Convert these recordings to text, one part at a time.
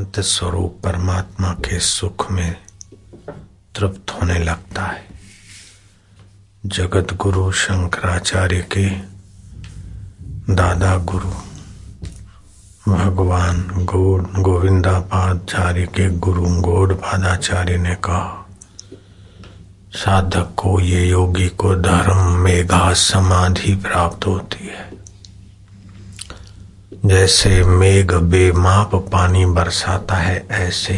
शांत स्वरूप परमात्मा के सुख में तृप्त होने लगता है। जगत गुरु शंकराचार्य के दादा गुरु, भगवान गो गोविंदापाचार्य के गुरु गौड़पादाचार्य ने कहा, साधक को ये योगी को धर्म मेघा समाधि प्राप्त होती है। जैसे मेघ बेमाप पानी बरसाता है, ऐसे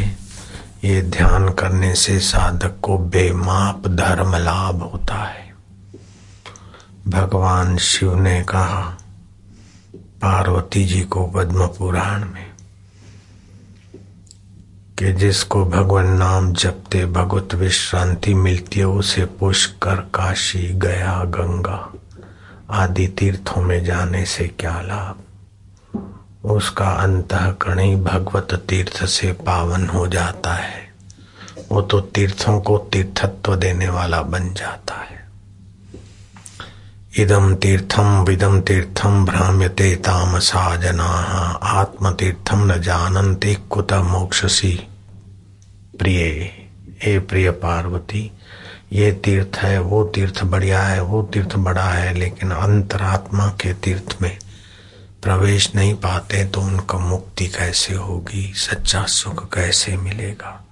ये ध्यान करने से साधक को बेमाप धर्म लाभ होता है। भगवान शिव ने कहा, पार्वती जी को पद्म पुराण में, कि जिसको भगवान नाम जपते भगवत विश्रांति मिलती है, उसे पुष्कर, काशी, गया, गंगा आदि तीर्थों में जाने से क्या लाभ? उसका अंतकरण ही भगवत तीर्थ से पावन हो जाता है। वो तो तीर्थों को तीर्थत्व देने वाला बन जाता है। इदम तीर्थम विदम तीर्थम भ्राम्यते तामसा जना आत्म तीर्थम न जानते कुत मोक्षसी। प्रिय, हे प्रिय पार्वती, ये तीर्थ है, वो तीर्थ बढ़िया है, वो तीर्थ बड़ा है, लेकिन अंतरात्मा के तीर्थ में प्रवेश नहीं पाते तो उनका मुक्ति कैसे होगी? सच्चा सुख कैसे मिलेगा?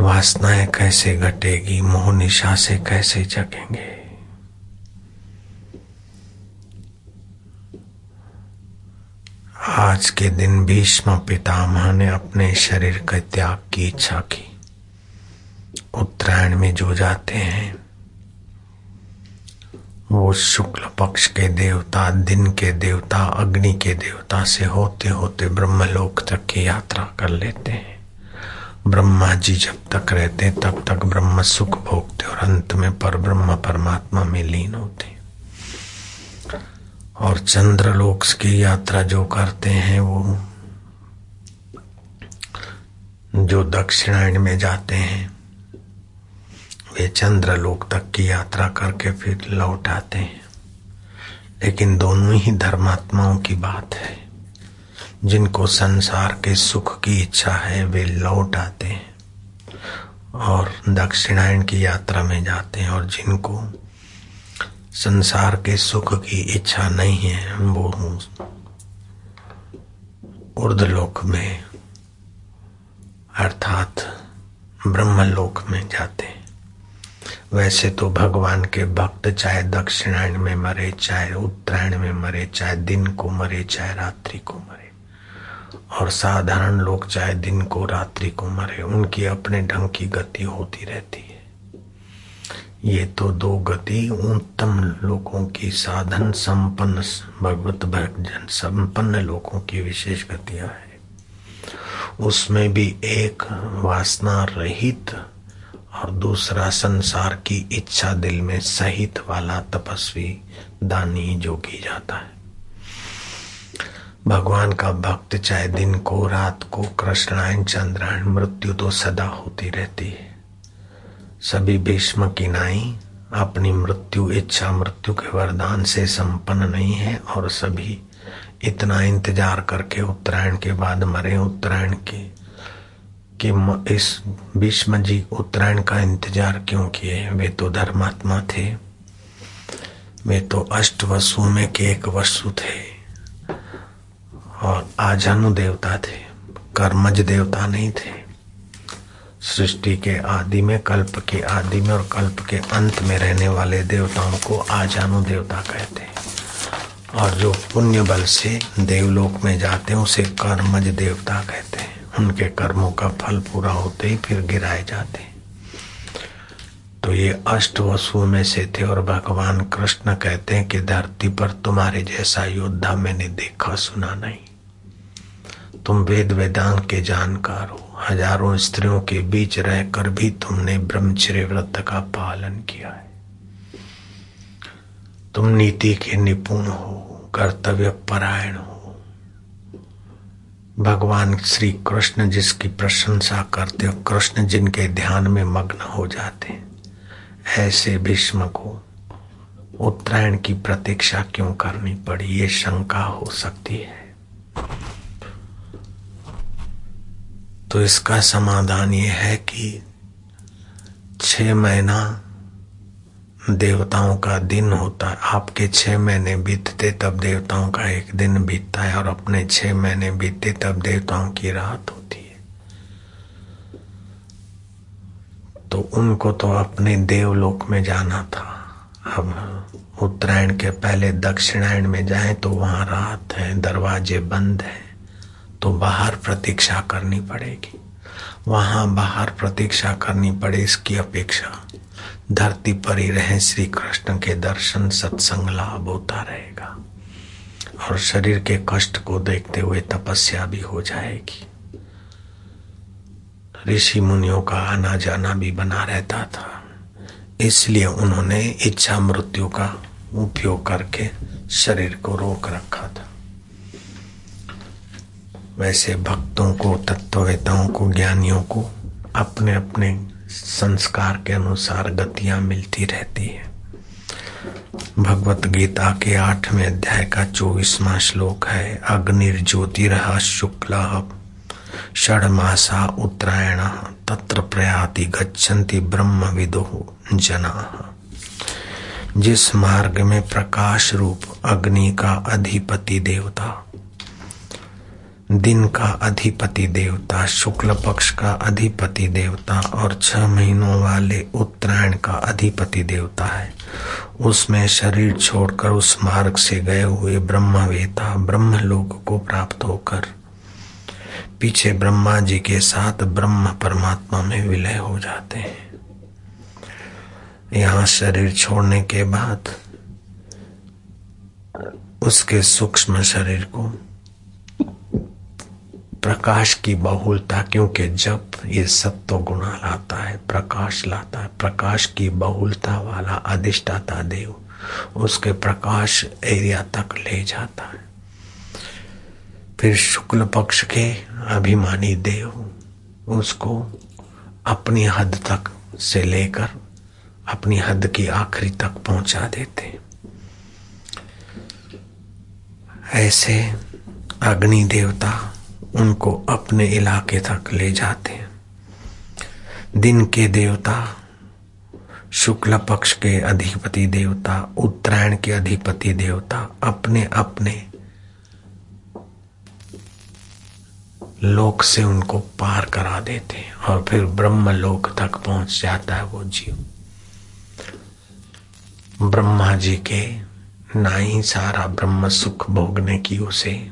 वासनाएँ कैसे घटेगी? मोह निशा से कैसे जगेंगे? आज के दिन भीष्म पितामह ने अपने शरीर के त्याग की इच्छा की। उत्तरायण में जो जाते हैं वो शुक्ल पक्ष के देवता, दिन के देवता, अग्नि के देवता से होते होते ब्रह्मलोक तक की यात्रा कर लेते हैं। ब्रह्मा जी जब तक रहते तब तक ब्रह्म सुख भोगते और अंत में पर ब्रह्म परमात्मा में लीन होते और चंद्रलोक की यात्रा जो करते हैं, वो जो दक्षिणायन में जाते हैं वे चंद्रलोक तक की यात्रा करके फिर लौट आते हैं। लेकिन दोनों ही धर्मात्माओं की बात है। जिनको संसार के सुख की इच्छा है, वे लौट आते हैं और दक्षिणायन की यात्रा में जाते हैं और जिनको संसार के सुख की इच्छा नहीं है, वो उर्दलोक में, अर्थात ब्रह्मलोक में जाते हैं। वैसे तो भगवान के भक्त चाहे दक्षिणायन में मरे, चाहे उत्तरायण में मरे, चाहे दिन को मरे, चाहे रात्रि को मरे, और साधारण लोग चाहे दिन को रात्रि को मरे, उनकी अपने ढंग की गति होती रहती है। ये तो दो गति उत्तम लोगों की साधन संपन्न भगवत भजन संपन्न लोगों की विशेष गतियाँ है। उसमें भी एक वासना रहित और दूसरा संसार की इच्छा दिल में सहित वाला तपस्वी दानी जो की जाता है। भगवान का भक्त चाहे दिन को, रात को, कृष्णायन, चंद्रायन, मृत्यु तो सदा होती रहती है। सभी भीष्म की नाई अपनी मृत्यु, इच्छा मृत्यु के वरदान से संपन्न नहीं है और सभी इतना इंतज़ार करके उत्तरायण के बाद मरे, उत्तरायण के कि इस भीष्म जी उत्तरायण का इंतज़ार क्यों किए? वे तो धर्मात्मा थे। वे तो अष्ट वसु में के एक वसु थे और आजानु देवता थे। कर्मज देवता नहीं थे। सृष्टि के आदि में, कल्प के आदि में और कल्प के अंत में रहने वाले देवताओं को आजानु देवता कहते हैं। और जो पुण्य बल से देवलोक में जाते हैं, उसे कर्मज देवता कहते हैं। उनके कर्मों का फल पूरा होते ही फिर गिराए जाते तो ये अष्ट वसुओं में से थे और भगवान कृष्ण कहते हैं कि धरती पर तुम्हारे जैसा योद्धा मैंने देखा सुना नहीं। तुम वेद वेदांत के जानकार हो। हज़ारों स्त्रियों के बीच रहकर भी तुमने ब्रह्मचर्य व्रत का पालन किया है। तुम नीति के निपुण हो, कर्तव्य परायण हो भगवान श्री कृष्ण जिसकी प्रशंसा करते हो, कृष्ण जिनके ध्यान में मग्न हो जाते ऐसे भीष्म को उत्तरायण की प्रतीक्षा क्यों करनी पड़ी? ये शंका हो सकती है। तो इसका समाधान ये है कि छह महीना देवताओं का दिन होता है। आपके छह महीने बीतते तब देवताओं का एक दिन बीतता है और अपने छह महीने बीतते तब देवताओं की रात होती है। तो उनको तो अपने देवलोक में जाना था। अब उत्तरायण के पहले दक्षिणायण में जाए तो वहाँ रात है, दरवाजे बंद है तो बाहर प्रतीक्षा करनी पड़ेगी। वहाँ बाहर प्रतीक्षा करनी पड़े इसकी अपेक्षा। धरती पर ही रहे श्री कृष्ण के दर्शन सत्संग लाभ होता रहेगा। और शरीर के कष्ट को देखते हुए तपस्या भी हो जाएगी। ऋषि मुनियों का आना जाना भी बना रहता था। इसलिए उन्होंने इच्छा मृत्यु का उपयोग करके शरीर को रोक रखा था। वैसे भक्तों को, तत्ववेताओं को, ज्ञानियों को अपने अपने संस्कार के अनुसार गतियाँ मिलती रहती है। भगवत गीता के आठवें अध्याय का चौबीसवा श्लोक है अग्निर्ज्योतिरह शुक्ल षडमासा उत्तरायण, तत्र प्रयाति गच्छन्ति ब्रह्म विदो जना। जिस मार्ग में प्रकाश रूप अग्नि का अधिपति देवता दिन का अधिपति देवता, शुक्ल पक्ष का अधिपति देवता और छह महीनों वाले उत्तरायण का अधिपति देवता है। उसमें शरीर छोड़कर उस मार्ग से गए हुए ब्रह्मवेता ब्रह्म लोक को प्राप्त होकर पीछे ब्रह्मा जी के साथ ब्रह्म परमात्मा में विलय हो जाते हैं। यहाँ शरीर छोड़ने के बाद उसके सूक्ष्म शरीर को प्रकाश की बहुलता, क्योंकि जब ये सत्व गुणा लाता है, प्रकाश लाता है, प्रकाश की बहुलता वाला अधिष्ठाता देव, उसके प्रकाश एरिया तक ले जाता है। फिर शुक्ल पक्ष के अभिमानी देव, उसको अपनी हद तक से लेकर अपनी हद की आखिरी तक पहुँचा देते ऐसे अग्नि देवता उनको अपने इलाके तक ले जाते हैं। दिन के देवता, शुक्ल पक्ष के अधिपति देवता, उत्तरायण के अधिपति देवता अपने अपने लोक से उनको पार करा देते हैं और फिर ब्रह्म लोक तक पहुँच जाता है वो जीव। ब्रह्मा जी के ना ही सारा ब्रह्म सुख भोगने की उसे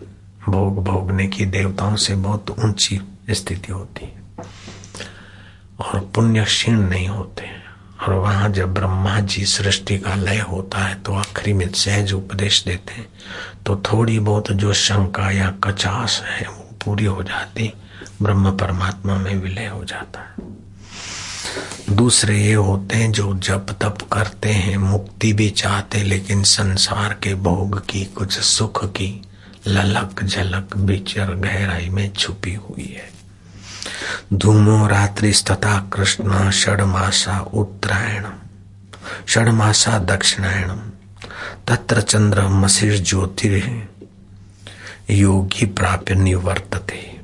भोग भोगने की देवताओं से बहुत ऊँची स्थिति होती है और पुण्य क्षीण नहीं होते और वहाँ जब ब्रह्मा जी सृष्टि का लय होता है तो आखिरी में सहज उपदेश देते हैं। तो थोड़ी बहुत जो शंका या कचास है, वो पूरी हो जाती, ब्रह्म परमात्मा में विलय हो जाता है। दूसरे ये होते हैं, जो जप तप करते हैं, मुक्ति भी चाहते लेकिन संसार के भोग की, कुछ सुख की ललक झलक बिचर गहराई में छुपी हुई है। धूमो रात्रि तथा कृष्ण, षडमासा उत्तरायण, षडमासा दक्षिणायण, तत्र चंद्र मशीर ज्योतिर योगी प्राप्य निवर्तते।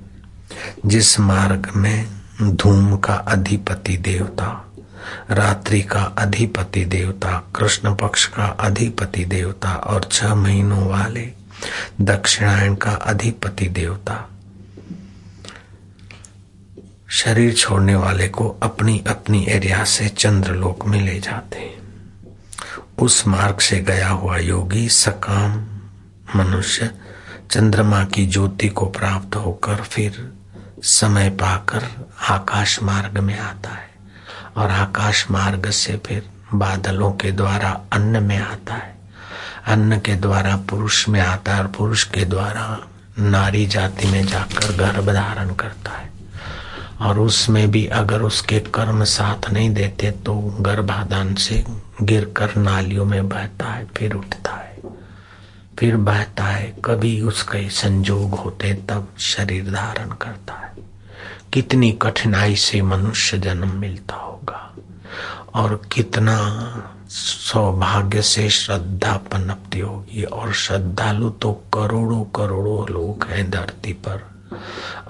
जिस मार्ग में धूम का अधिपति देवता, रात्रि का अधिपति देवता, कृष्ण पक्ष का अधिपति देवता और छह महीनों वाले दक्षिणायन का अधिपति देवता। शरीर छोड़ने वाले को अपनी अपनी एरिया से चंद्रलोक में ले जाते हैं। उस मार्ग से गया हुआ योगी सकाम मनुष्य चंद्रमा की ज्योति को प्राप्त होकर फिर समय पाकर आकाश मार्ग में आता है और आकाश मार्ग से फिर बादलों के द्वारा अन्न में आता है। अन्न के द्वारा, पुरुष में आता है और पुरुष के द्वारा नारी जाति में जाकर गर्भ धारण करता है। और उसमें भी अगर उसके कर्म साथ नहीं देते तो गर्भाधान से गिरकर नालियों में बहता है, फिर उठता है। फिर बहता है, कभी उसके संजोग होते तब शरीर धारण करता है। कितनी कठिनाई से मनुष्य जन्म मिलता होगा। और कितना सौभाग्य से श्रद्धा पनपती होगी। और श्रद्धालु तो करोड़ों करोड़ों लोग हैं धरती पर।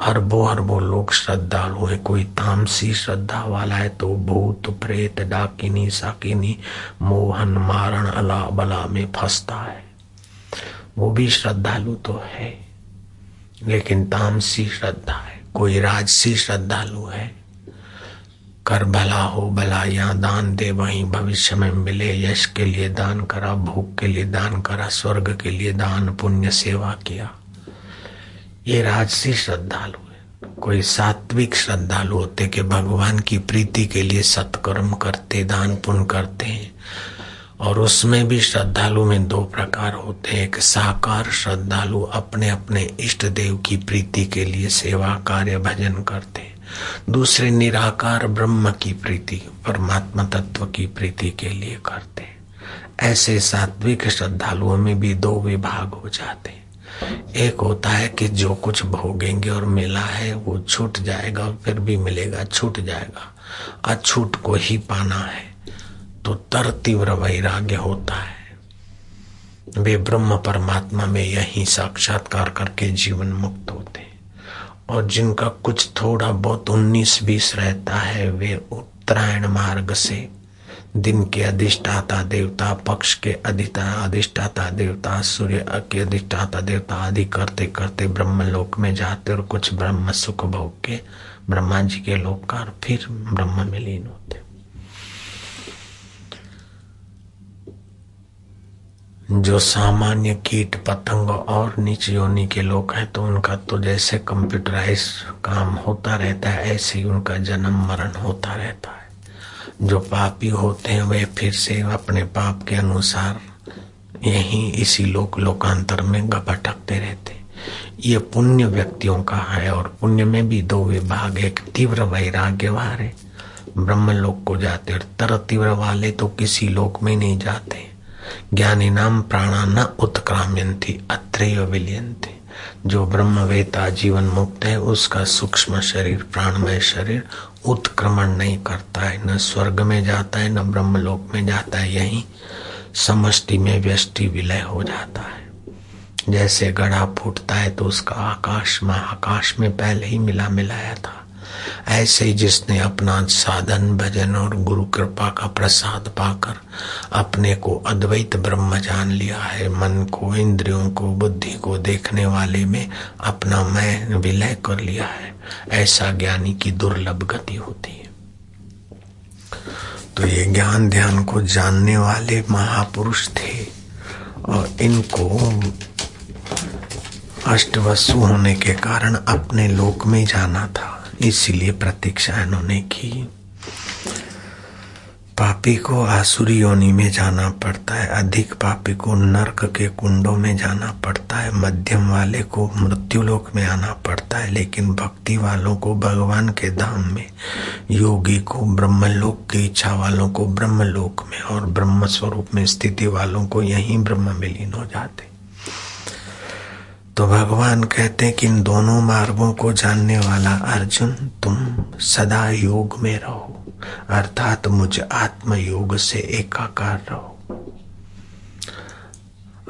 अरबों अरबों लोग श्रद्धालु है। कोई तामसी श्रद्धा वाला है तो भूत, प्रेत, डाकिनी साकिनी मोहन, मारण अला बला में फंसता है। वो भी श्रद्धालु तो है। लेकिन तामसी श्रद्धा है। कोई राजसी श्रद्धालु है। कर भला हो, भला या दान दे, वहीं भविष्य में मिले। यश के लिए दान करा भूख के लिए दान करा, स्वर्ग के लिए दान, पुण्य सेवा किया। ये राजसी श्रद्धालु है। कोई सात्विक श्रद्धालु होते कि भगवान की प्रीति के लिए सत्कर्म करते, दान पुण्य करते हैं। और उसमें भी श्रद्धालु में दो प्रकार होते हैं। एक साकार श्रद्धालु अपने अपने इष्ट देव की प्रीति के लिए सेवा, कार्य, भजन करते हैं। दूसरे निराकार ब्रह्म की प्रीति, परमात्मा तत्व की प्रीति के लिए करते हैं। ऐसे सात्विक श्रद्धालुओं में भी दो विभाग हो जाते हैं। एक होता है कि जो कुछ भोगेंगे और मिला है, वो छूट जाएगा फिर भी मिलेगा, छूट जाएगा। अछूट को ही पाना है तो तर तीव्र वैराग्य होता है। वे ब्रह्म परमात्मा में यही साक्षात्कार करके जीवन मुक्त होते और जिनका कुछ थोड़ा बहुत उन्नीस बीस रहता है, वे उत्तरायण मार्ग से दिन के अधिष्ठाता देवता, पक्ष के अधिता, अधिष्ठाता देवता, सूर्य के अधिष्ठाता देवता आदि करते करते ब्रह्म लोक में जाते और कुछ ब्रह्म सुख भोग के ब्रह्मा जी के लोक का फिर ब्रह्म में लीन होते। जो सामान्य कीट, पतंग और नीच योनि के लोग हैं तो उनका तो जैसे कंप्यूटराइज काम होता रहता है, ऐसे ही उनका जन्म मरण होता रहता है। जो पापी होते हैं, वे फिर से अपने पाप के अनुसार यही इसी लोक, लोकांतर में भटकते रहते ये पुण्य व्यक्तियों का है, और पुण्य में भी दो विभाग, एक तीव्र वैराग्य वाले ब्रह्म लोक को जाते और तर तीव्र वाले तो किसी लोक में नहीं जाते। ज्ञानी नाम प्राणा न उत्क्राम्यंती अत्रेय विलियंती जो ब्रह्म वेता जीवन मुक्त है, उसका सूक्ष्म शरीर, प्राणमय शरीर उत्क्रमण नहीं करता है। न स्वर्ग में जाता है, न ब्रह्म लोक में जाता है। यही समष्टि में व्यष्टि विलय हो जाता है। जैसे गड़ा फूटता है तो उसका आकाश महाकाश में पहले ही मिला मिलाया था। ऐसे ही जिसने अपना साधन, भजन और गुरु कृपा का प्रसाद पाकर अपने को अद्वैत ब्रह्म जान लिया है, मन को, इंद्रियों को, बुद्धि को देखने वाले में अपना मैं विलय कर लिया है। ऐसा ज्ञानी की दुर्लभ गति होती है। तो ये ज्ञान ध्यान को जानने वाले महापुरुष थे और इनको अष्टवसु होने के कारण अपने लोक में जाना था। इसीलिए प्रतीक्षा इन्होंने की। पापी को आसुरी योनि में जाना पड़ता है, अधिक पापी को नरक के कुंडों में जाना पड़ता है, मध्यम वाले को मृत्यु लोक में आना पड़ता है, लेकिन भक्ति वालों को भगवान के धाम में, योगी को ब्रह्मलोक की इच्छा वालों को ब्रह्मलोक में और ब्रह्म स्वरूप में स्थिति वालों को यहीं ब्रह्म विलीन हो जाते। तो भगवान कहते हैं कि इन दोनों मार्गों को जानने वाला अर्जुन, तुम सदा योग में रहो, अर्थात मुझ आत्म योग से एकाकार रहो।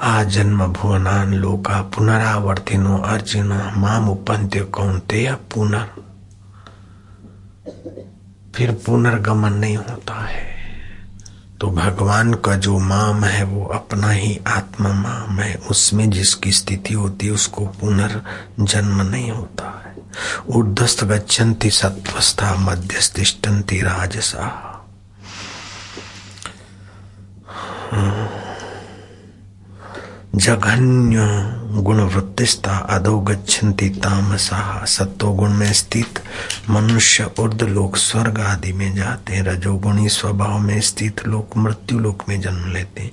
आ जन्म भुवनान लोका पुनरावर्तिनो अर्जुन, माम उपंत्य कौनते पुनर? फिर पुनर्गमन नहीं होता है। तो भगवान का जो माम है, वो अपना ही आत्मा माम है। उसमें जिसकी स्थिति होती है, उसको पुनर्जन्म नहीं होता है। ऊर्धस्त गच्छन्ति सत्वस्था मध्यस्तिष्ठन्ति राजसा। जघन्य गुण वृत्तिस्ता अधो गच्छन्ति तामसा। सत्तो गुण में स्थित मनुष्य उर्द लोक स्वर्ग आदि में जाते हैं। रजोगुणी स्वभाव में स्थित लोग मृत्यु लोक में जन्म लेते हैं।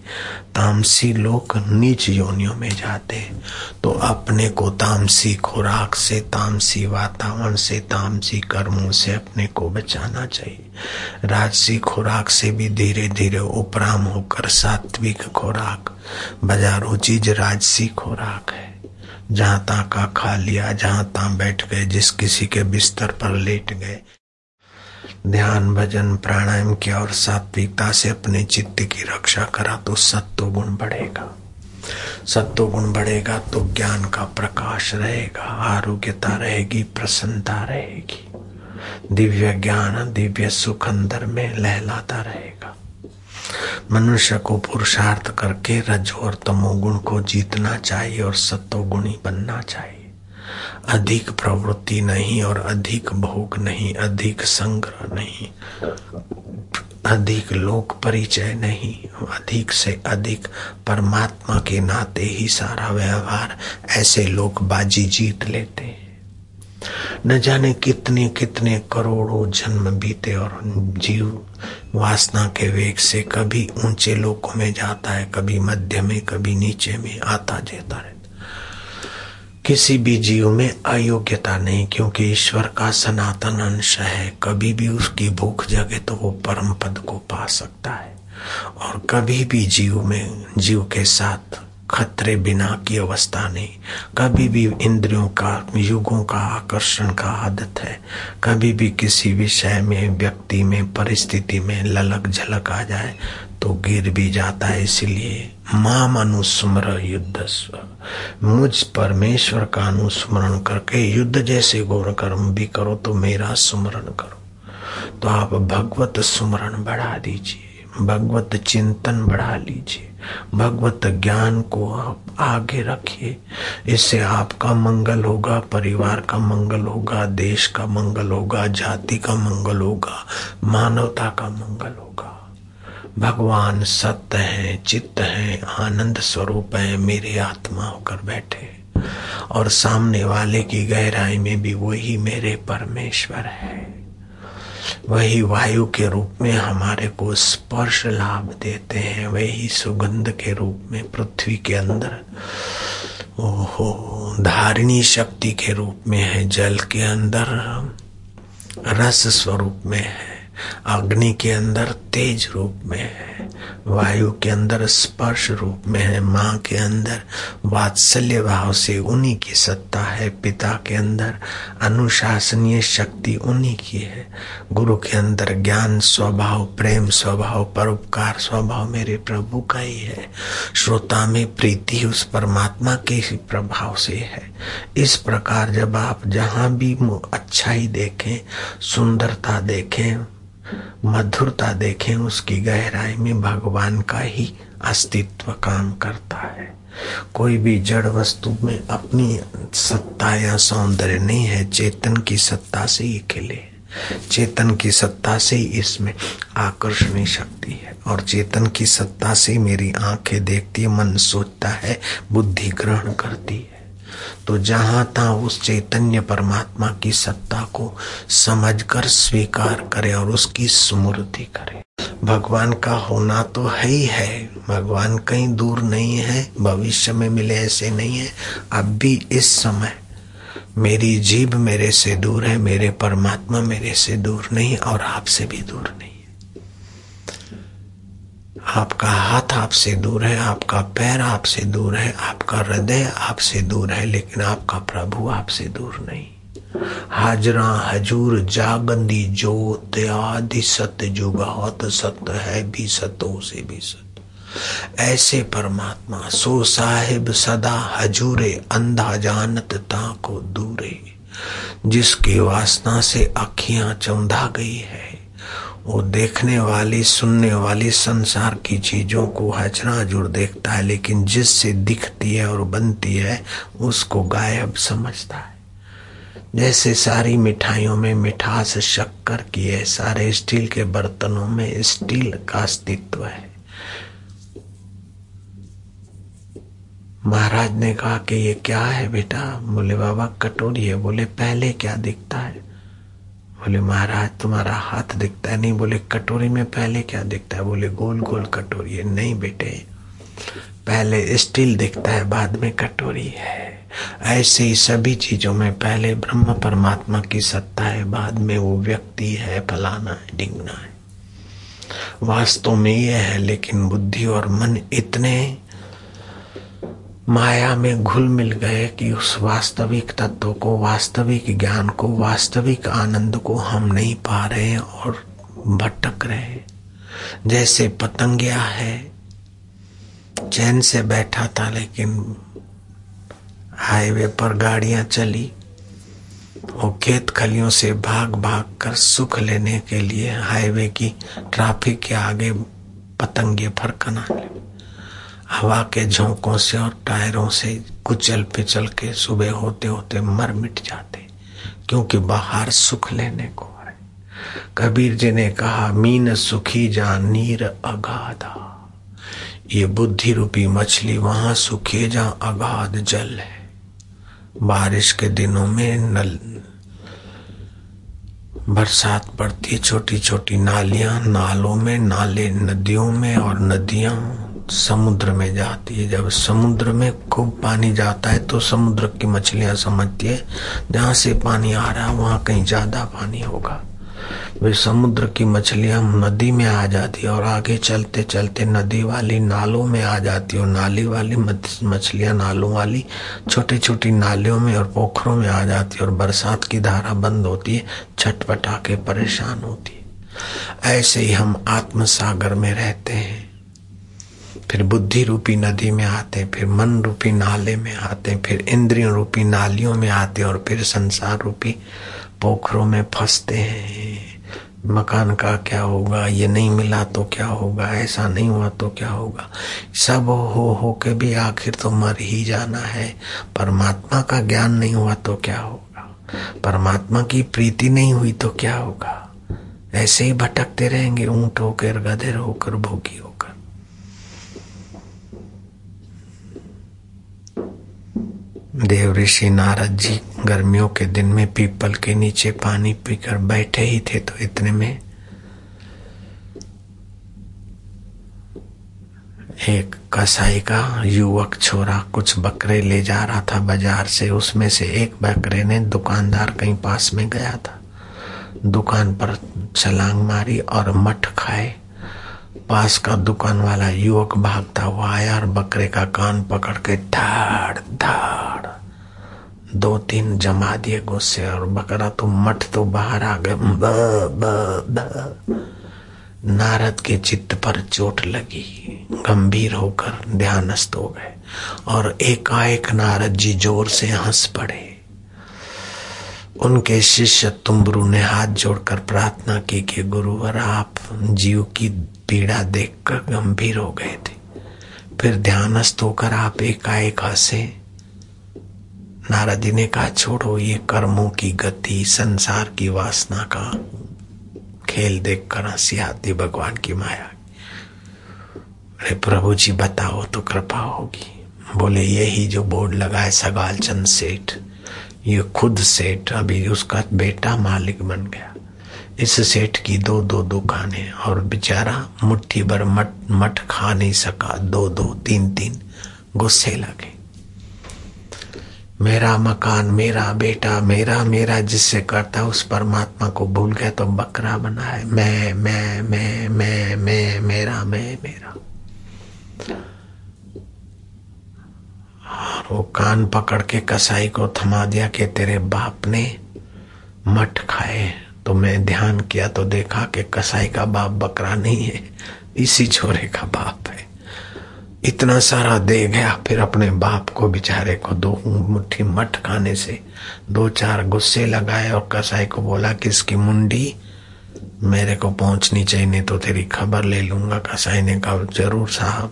तामसी लोक नीच योनियों में जाते हैं। तो अपने को तामसी खुराक से, तामसी वातावरण से, तामसी कर्मों से अपने को बचाना चाहिए। राजसी खुराक से भी धीरे धीरे उपराम होकर सात्विक खुराक, बाजारों चीज़ राजसी खुराक। जहाँ ता का खा लिया, जहाँ ता बैठ गए, जिस किसी के बिस्तर पर लेट गए। ध्यान, भजन, प्राणायाम किया और सात्विकता से अपने चित्त की रक्षा करा तो सत्व गुण बढ़ेगा। सत्व गुण बढ़ेगा तो ज्ञान का प्रकाश रहेगा, आरोग्यता रहेगी, प्रसन्नता रहेगी। दिव्य ज्ञान, दिव्य सुख अंदर में लहलाता रहेगा। मनुष्य को पुरुषार्थ करके रज और तमोगुण को जीतना चाहिए और सत्व गुणी बनना चाहिए। अधिक प्रवृत्ति नहीं और अधिक भोग नहीं, अधिक संग्रह नहीं, अधिक लोक परिचय नहीं, अधिक से अधिक परमात्मा के नाते ही सारा व्यवहार, ऐसे लोग बाजी जीत लेते हैं। न जाने कितने कितने करोड़ों जन्म बीते और जीव वासना के वेग से कभी ऊँचे लोकों में जाता है, कभी मध्य में, कभी नीचे में आता जाता रहता किसी भी जीव में अयोग्यता नहीं, क्योंकि ईश्वर का सनातन अंश है। कभी भी उसकी भूख जगे तो वो परम पद को पा सकता है। और कभी भी जीव में, जीव के साथ खतरे बिना की अवस्था नहीं। कभी भी इंद्रियों का, युगों का आकर्षण का आदत है। कभी भी किसी विषय में, व्यक्ति में, परिस्थिति में ललक झलक आ जाए तो गिर भी जाता है। इसलिए माम अनुस्मर युद्ध मुझ परमेश्वर का अनुस्मरण करके युद्ध जैसे गौर कर्म भी करो तो मेरा सुमरण करो। तो आप भगवत सुमरण बढ़ा दीजिए। भगवत चिंतन बढ़ा लीजिए। भगवत ज्ञान को आप आगे रखिए। इससे आपका मंगल होगा, परिवार का मंगल होगा, देश का मंगल होगा, जाति का मंगल होगा, मानवता का मंगल होगा। भगवान सत्य है, चित्त है, आनंद स्वरूप है, मेरे आत्मा होकर बैठे। और सामने वाले की गहराई में भी वही मेरे परमेश्वर है। वही वायु के रूप में हमारे को स्पर्श लाभ देते हैं, वही सुगंध के रूप में पृथ्वी के अंदर। ओहो, धारिणी शक्ति के रूप में है, जल के अंदर रस स्वरूप में है। अग्नि के अंदर तेज रूप में है, वायु के अंदर स्पर्श रूप में है, माँ के अंदर वात्सल्य भाव से उन्हीं की सत्ता है, पिता के अंदर अनुशासनीय शक्ति उन्हीं की है। गुरु के अंदर ज्ञान स्वभाव, प्रेम स्वभाव, परोपकार स्वभाव मेरे प्रभु का ही है। श्रोता में प्रीति उस परमात्मा के ही प्रभाव से है। इस प्रकार जब आप जहाँ भी अच्छाई देखें, सुंदरता देखें मधुरता देखें उसकी गहराई में भगवान का ही अस्तित्व काम करता है। कोई भी जड़ वस्तु में अपनी सत्ता या सौंदर्य नहीं है, चेतन की सत्ता से ही खिले। चेतन की सत्ता से ही इसमें आकर्षणी शक्ति है और चेतन की सत्ता से मेरी आँखें देखती है, मन सोचता है, बुद्धि ग्रहण करती है। तो जहाँ था उस चैतन्य परमात्मा की सत्ता को समझकर स्वीकार करे और उसकी स्मृति करे। भगवान का होना तो है ही है। भगवान कहीं दूर नहीं है, भविष्य में मिले ऐसे नहीं है। अब भी इस समय मेरी जीव मेरे से दूर है, मेरे परमात्मा मेरे से दूर नहीं और आपसे भी दूर नहीं। आपका हाथ आपसे दूर है, आपका पैर आपसे दूर है, आपका हृदय आपसे दूर है, लेकिन आपका प्रभु आपसे दूर नहीं। हाजरा, हजूर, जागंदी, जोत, आदि सत्य जुगात सत्य है, भी सतो से भी सत्य ऐसे परमात्मा, सो साहिब सदा हजूरे, अंधा जानत ता को दूरे, जिसकी वासना से अखियाँ चौंधा गई है। वो देखने वाली, सुनने वाली संसार की चीज़ों को हचना जुड़ देखता है, लेकिन जिससे दिखती है और बनती है, उसको गायब समझता है। जैसे सारी मिठाइयों में मिठास शक्कर की है, सारे स्टील के बर्तनों में स्टील का अस्तित्व है। महाराज ने कहा कि ये क्या है बेटा? बोले, बाबा कटोरी है। बोले, पहले क्या दिखता है? बोले, महाराज, तुम्हारा हाथ दिखता है। नहीं बोले, कटोरी में पहले क्या दिखता है? बोले, गोल गोल कटोरी है। नहीं बेटे, पहले स्टील दिखता है, बाद में कटोरी है। ऐसे ही सभी चीज़ों में पहले ब्रह्म परमात्मा की सत्ता है, बाद में वो व्यक्ति है, फलाना है, डिंगना है। वास्तव में ये है, लेकिन बुद्धि और मन इतने माया में घुल मिल गए कि उस वास्तविक तत्व को, वास्तविक ज्ञान को, वास्तविक आनंद को हम नहीं पा रहे और भटक रहे जैसे पतंगिया है, चैन से बैठा था लेकिन हाईवे पर गाड़ियाँ चली। वो खेत खलियों से भाग भाग कर सुख लेने के लिए हाईवे की ट्रैफ़िक के आगे पतंगे फरकना हवा के झोंकों से और टायरों से कुचल पिचल के सुबह होते होते मर मिट जाते, क्योंकि बाहर सुख लेने को है। कबीर जी ने कहा, मीन सुखी जा, नीर अगाधा। ये बुद्धि रूपी मछली वहाँ सुखी जा, अगाध जल है। बारिश के दिनों में नल, बरसात पड़ती छोटी छोटी नालियाँ, नालों में, नाले, नदियों में और नदियाँ। समुद्र में जाती है। जब समुद्र में खूब पानी जाता है तो समुद्र की मछलियाँ समझती है, जहाँ से पानी आ रहा है, वहाँ कहीं ज़्यादा पानी होगा। वे समुद्र की मछलियाँ नदी में आ जाती है और आगे चलते चलते नदी वाली नालों में आ जाती और नाली वाली मछलियाँ नालों वाली छोटी छोटी नालियों में और पोखरों में आ जाती और बरसात की धारा बंद होती है, छटपटा के परेशान होती है। ऐसे ही हम आत्मसागर में रहते हैं। फिर बुद्धि रूपी नदी में आते फिर मन रूपी नाले में आते फिर इंद्रियों रूपी नालियों में आते और फिर संसार रूपी पोखरों में फंसते हैं। मकान का क्या होगा? ये नहीं मिला तो क्या होगा? ऐसा नहीं हुआ तो क्या होगा? सब हो हो के भी आखिर तो मर ही जाना है। परमात्मा का ज्ञान नहीं हुआ तो क्या होगा? परमात्मा की प्रीति नहीं हुई तो क्या होगा? ऐसे ही भटकते रहेंगे, ऊँट होकर गधेर होकर भोगी होकर। देव ऋषि नारद जी गर्मियों के दिन में पीपल के नीचे पानी पीकर बैठे ही थे तो इतने में एक कसाई का युवक छोरा कुछ बकरे ले जा रहा था बाज़ार से। उसमें से एक बकरे ने दुकानदार कहीं पास में गया था। दुकान पर छलांग मारी और मठ खाए। पास का दुकान वाला युवक भागता हुआ आया और बकरे का कान पकड़ के धाड़ धाड़ दो तीन जमा दिए गुस्से और बकरा तो मठ तो बाहर आ गए। नारद के चित्त पर चोट लगी। गंभीर होकर ध्यानस्थ हो गए और एकाएक नारद जी ज़ोर से हंस पड़े। उनके शिष्य तुम्बरू ने हाथ जोड़कर प्रार्थना की कि, गुरुवर, आप जीव की पीड़ा देखकर गंभीर हो गए थे। फिर ध्यानस्थ होकर आप एकाएक हंसे। नारद जी ने कहा छोड़ो ये कर्मों की गति, संसार की वासना का खेल देख कर हँसी आती भगवान की माया अरे प्रभु जी, बताओ तो कृपा होगी। बोले, यही जो बोर्ड लगा है सगाल चंद सेठ, ये खुद सेठ, अभी उसका बेटा मालिक बन गया। इस सेठ की दो दो दुकानें और बेचारा मुट्ठी भर मट मठ खा नहीं सका। दो दो, तीन तीन गुस्से लगे। मेरा मकान, मेरा बेटा, मेरा मेरा जिससे करता उस परमात्मा को भूल गया तो बकरा बना है मैं मैं मैं मैं मैं, मेरा मैं, मेरा। वो कान पकड़ के कसाई को थमा दिया कि तेरे बाप ने मठ खाए तो मैं ध्यान किया तो देखा कि कसाई का बाप बकरा नहीं है, इसी छोरे का बाप है। इतना सारा दे गया, फिर अपने बाप को बेचारे को दो मुट्ठी मठ खाने से दो चार गुस्से लगाए और कसाई को बोला कि इसकी मुंडी मेरे को पहुंचनी चाहिए, नहीं तो तेरी खबर ले लूँगा। कसाई ने कहा, ज़रूर साहब,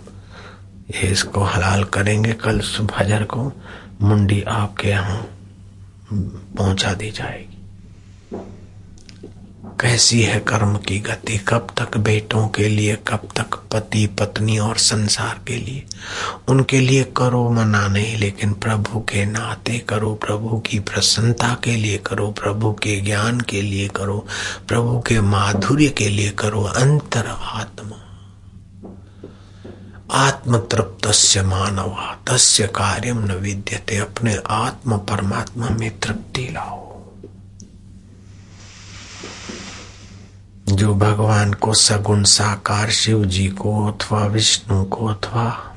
ये इसको हलाल करेंगे कल फजर को मुंडी आपके यहाँ पहुँचा दी जाएगी। कैसी है कर्म की गति? कब तक बेटों के लिए, कब तक पति, पत्नी और संसार के लिए? उनके लिए करो मना नहीं लेकिन प्रभु के नाते करो, प्रभु की प्रसन्नता के लिए करो, प्रभु के ज्ञान के लिए करो, प्रभु के माधुर्य के लिए करो। अंतर आत्मा। आत्म तृप्त मानवा, तस्य कार्यम न विद्यते। अपने आत्म परमात्मा में तृप्ति लाओ। जो भगवान को सगुण साकार शिव जी को अथवा विष्णु को अथवा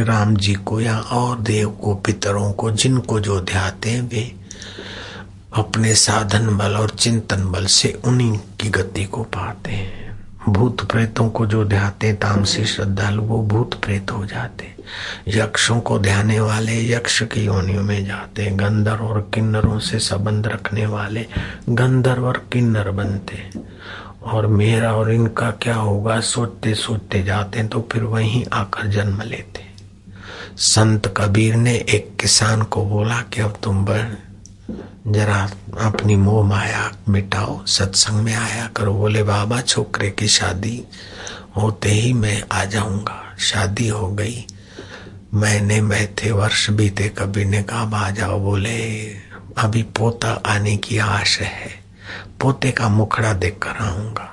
राम जी को या और देव को, पितरों को, जिनको जो ध्याते हैं वे अपने साधन बल और चिंतन बल से उन्हीं की गति को पाते हैं। भूत प्रेतों को जो ध्याते तामसी श्रद्धालु, वो भूत प्रेत हो जाते यक्षों को ध्याने वाले यक्ष की योनियों में जाते गंधर्व और किन्नरों से संबंध रखने वाले गंधर्व और किन्नर बनते और मेरा और इनका क्या होगा? सोचते सोचते जाते हैं तो फिर वहीं आकर जन्म लेते संत कबीर ने एक किसान को बोला कि अब तुम बढ़, जरा अपनी मोह माया मिटाओ, सत्संग में आया करो। बोले, बाबा, छोकरे की शादी होते ही मैं आ जाऊँगा। शादी हो गई। मैंने मैं थे वर्ष बीते, कबीर ने कहा आ जाओ। बोले, अभी पोता आने की आश है। पोते का मुखड़ा देख कर आऊँगा।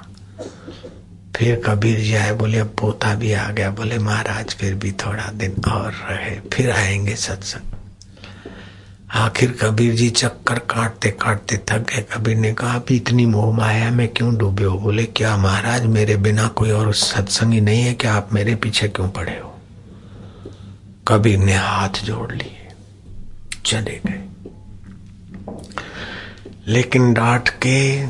फिर कबीर जी आए, बोले, अब पोता भी आ गया। बोले, महाराज, फिर भी थोड़ा दिन और रहे, फिर आएँगे सत्संग। आखिर कबीर जी चक्कर काटते काटते थक गए। कबीर ने कहा अभी इतनी मोह माया में क्यों डूबे हो? बोले, क्या महाराज, मेरे बिना कोई और सत्संगी नहीं है, क्या आप मेरे पीछे क्यों पड़े हो? कबीर ने हाथ जोड़ लिए, चले गए। लेकिन डांट के,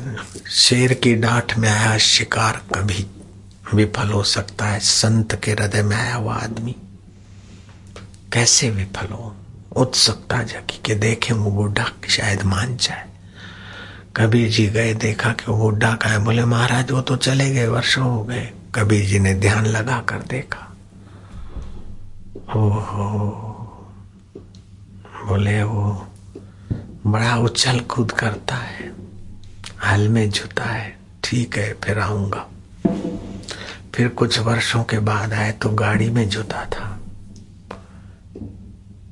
शेर की डांट में आया शिकार कभी। विफल हो सकता है संत के हृदय में आया हुआ आदमी। कैसे विफल हो? उत्सुकता जगी के देखे वो बूढ़ा शायद मान जाए। कबीर जी गए, देखा कि वो बूढ़ा का है बोले, महाराज, वो तो चले गए, वर्षों हो गए। कबीर जी ने ध्यान लगा कर देखा। हो बोले, वो बड़ा उछल कूद करता है। हल में जुता है। ठीक है, फिर आऊँगा। फिर कुछ वर्षों के बाद आए तो गाड़ी में जुता था।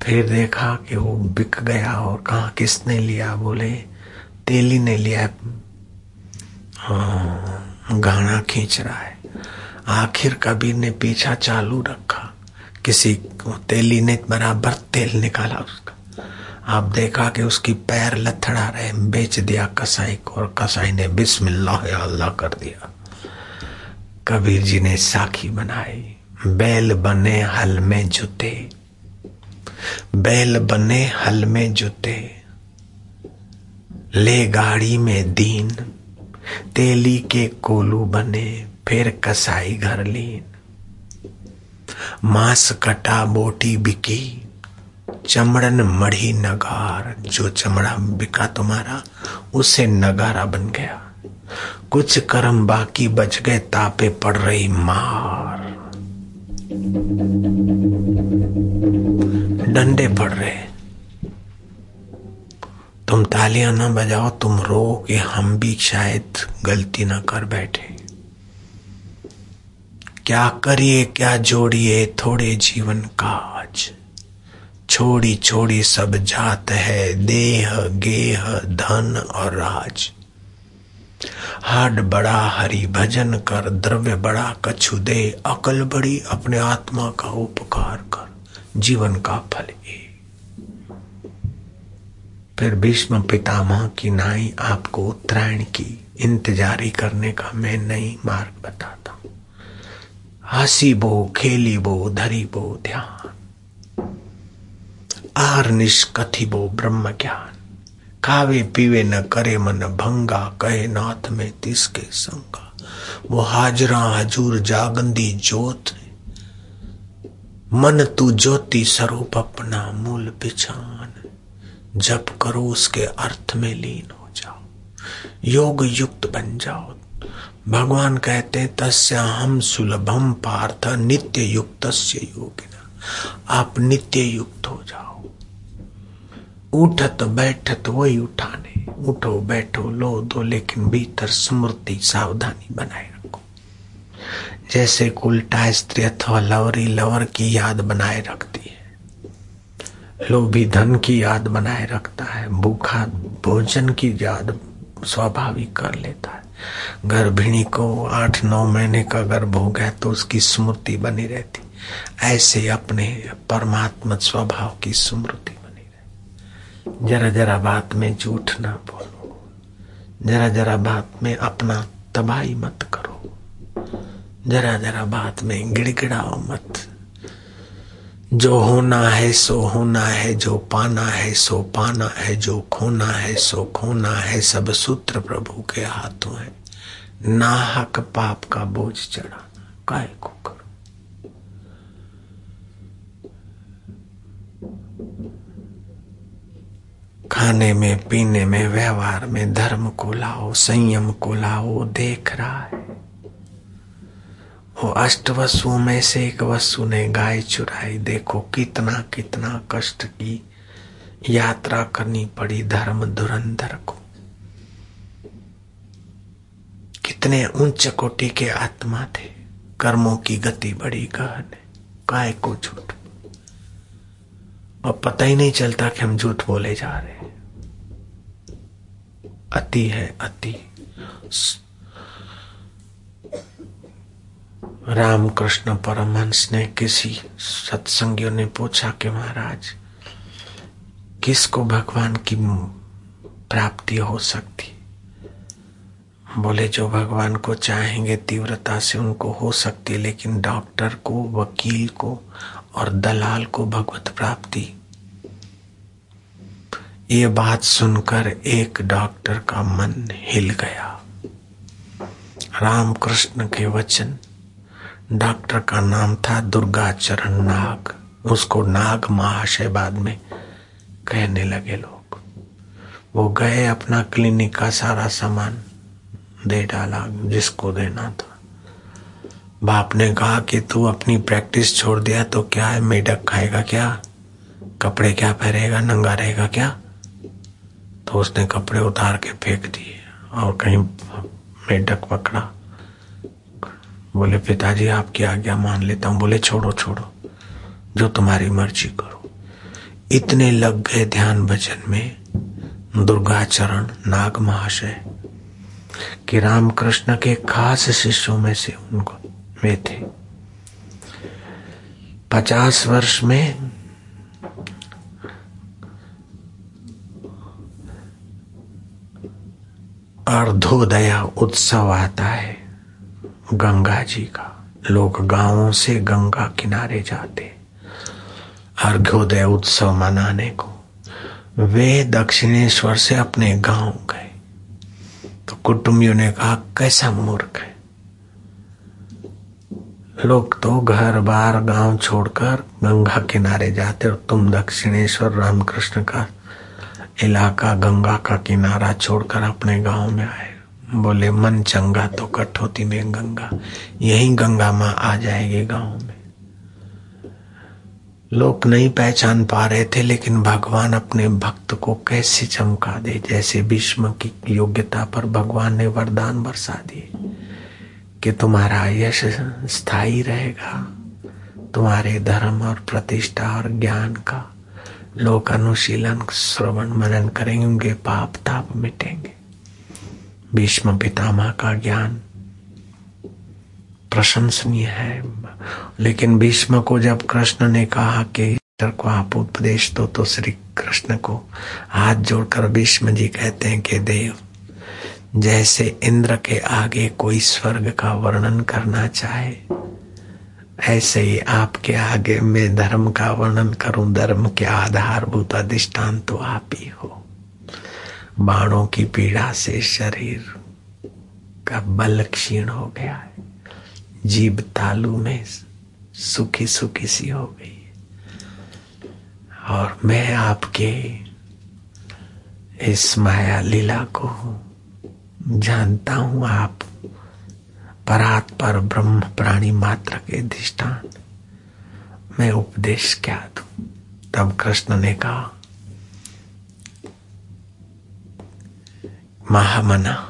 फिर देखा कि वो बिक गया और कहा किसने लिया, बोले, तेली ने लिया हाँ। गाना खींच रहा है। आखिर कबीर ने पीछा चालू रखा। किसी तेली ने बराबर तेल निकाला उसका। आप देखा कि उसकी पैर लथड़ा रहे, बेच दिया कसाई को और कसाई ने बिस्मिल्लाह अल्लाह कर दिया। कबीर जी ने साखी बनाई, बैल बने हल में जुते। बैल बने हल में जुते। ले गाड़ी में दीन, तेली के कोलू बने, फिर कसाई घर लीन। मांस कटा बोटी बिकी चमड़न मढ़ी नगार, जो चमड़ा बिका तुम्हारा, उसे नगारा बन गया। कुछ कर्म बाकी बच गए, तापे पड़ रही मार। डंडे पड़ रहे। तुम तालियाँ ना बजाओ, तुम रो कि हम भी शायद गलती ना कर बैठे। क्या करिए, क्या जोड़िए, थोड़े जीवन काज। छोड़ी छोड़ी सब जात है, देह, गेह, धन और राज। हाड बड़ा हरि भजन कर, द्रव्य बड़ा कछु दे, अकल बड़ी अपने आत्मा का उपकार कर, जीवन का फल ये फिर भीष्म पितामह की नाई आपको उत्तरायण की इंतजारी करने का मैं नई मार्ग बताता हूँ। हसी बो, खेली बो, धरी बो, ध्यान। आर निष्कथि बो ब्रह्म ज्ञान खावे पीवे न करे मन भंगा, कहे नाथ में तिसके संगा। वो हाजरा हजूर जागंदी जोत मन तू ज्योति स्वरूप अपना मूल पिछान जप करो उसके अर्थ में लीन हो जाओ। योग युक्त बन जाओ। भगवान कहते तस्य हम सुलभम पार्थ नित्य युक्त योगिना। आप नित्य युक्त हो जाओ। उठत बैठत वही उठाने। उठो, बैठो, लो दो, लेकिन भीतर स्मृति सावधानी बनाए रखो। जैसे उल्टा स्त्री अथवा लवरी लवर की याद बनाए रखती है। लोभी धन की याद बनाए रखता है। भूखा भोजन की याद स्वाभाविक कर लेता है। गर्भिणी को आठ, नौ महीने का गर्भ हो गया तो उसकी स्मृति बनी रहती। ऐसे अपने परमात्मा स्वभाव की स्मृति जरा जरा बात में झूठ ना बोलो। जरा जरा बात में अपना तबाही मत करो। जरा जरा बात में गिड़गिड़ाओ मत। जो होना है, सो होना है, जो पाना है, सो पाना है, जो खोना है, सो खोना है, सब सूत्र प्रभु के हाथों है। नाहक पाप का बोझ चढ़ा काय को करो खाने में, पीने में, व्यवहार में, धर्म को लाओ, संयम को लाओ, देख रहा है। वो अष्ट वसुओं में से एक वसु ने गाय चुराई। देखो कितना कितना कष्ट की यात्रा करनी पड़ी धर्म धुरंधर को। कितने उच्च कोटि के आत्मा थे। कर्मों की गति बड़ी गहन है। काय को झूठ। और पता ही नहीं चलता कि हम झूठ बोले जा रहे हैं। अति है, अति। रामकृष्ण परमहंस ने किसी सत्संगियों ने पूछा कि महाराज, किसको भगवान की प्राप्ति हो सकती? बोले, जो भगवान को चाहेंगे, तीव्रता से उनको हो सकती, लेकिन डॉक्टर को, वकील को और दलाल को भगवत प्राप्ति ये बात सुनकर एक डॉक्टर का मन हिल गया। रामकृष्ण के वचन, डॉक्टर का नाम था दुर्गा चरण नाग। उसको नाग महाशय बाद में कहने लगे लोग। वो गए अपना क्लिनिक का सारा सामान दे डाला, जिसको देना था। बाप ने कहा कि तू अपनी प्रैक्टिस छोड़ दिया तो क्या है, मेढक खाएगा क्या? कपड़े क्या पहनेगा नंगा रहेगा क्या? तो उसने कपड़े उतार के फेंक दिए और कहीं मेढक पकड़ा। बोले, पिताजी, आपकी आज्ञा मान लेता हूँ। बोले, छोड़ो छोड़ो, जो तुम्हारी मर्ज़ी करो। इतने लग गए ध्यान भजन में, दुर्गाचरण, नाग महाशय, कि रामकृष्ण के खास शिष्यों में से उनको वे थे। पचास वर्ष में अर्धोदया उत्सव आता है गंगा जी का। लोग गाँवों से गंगा किनारे जाते अर्घ्योदय उत्सव मनाने को वे दक्षिणेश्वर से अपने गाँव गए। तो कुटुंबियों ने कहा, कैसा मूर्ख है? लोग तो घर बार गाँव छोड़कर गंगा किनारे जाते और तुम दक्षिणेश्वर, रामकृष्ण का इलाका, गंगा का किनारा छोड़कर अपने गाँव में आए। बोले, मन चंगा तो कठोती में गंगा। यही गंगा माँ आ जाएगी गाँव में। लोग नहीं पहचान पा रहे थे, लेकिन भगवान अपने भक्त को कैसे चमका दे, जैसे भीष्म की योग्यता पर भगवान ने वरदान बरसा दिए कि तुम्हारा यश स्थायी रहेगा। तुम्हारे धर्म और प्रतिष्ठा और ज्ञान का लोक अनुशीलन श्रवण, मनन करेंगे उनके पाप, ताप मिटेंगे। भीष्म पितामह का ज्ञान प्रशंसनीय है। लेकिन भीष्म को जब कृष्ण ने कहा कि को आप उपदेश दो तो श्री कृष्ण को हाथ जोड़कर भीष्म जी कहते हैं कि देव, जैसे इंद्र के आगे कोई स्वर्ग का वर्णन करना चाहे ऐसे ही आपके आगे मैं धर्म का वर्णन करूँ, धर्म के आधारभूत अधिष्ठान तो आप ही हो। बाणों की पीड़ा से शरीर का बल क्षीण हो गया है। जीव तालू में सुखी सुखी सी हो गई और मैं आपके इस माया लीला को जानता हूँ, आप परात पर ब्रह्म प्राणी मात्र के अधिष्ठान। मैं उपदेश क्या दू? तब कृष्ण ने कहा, महामना,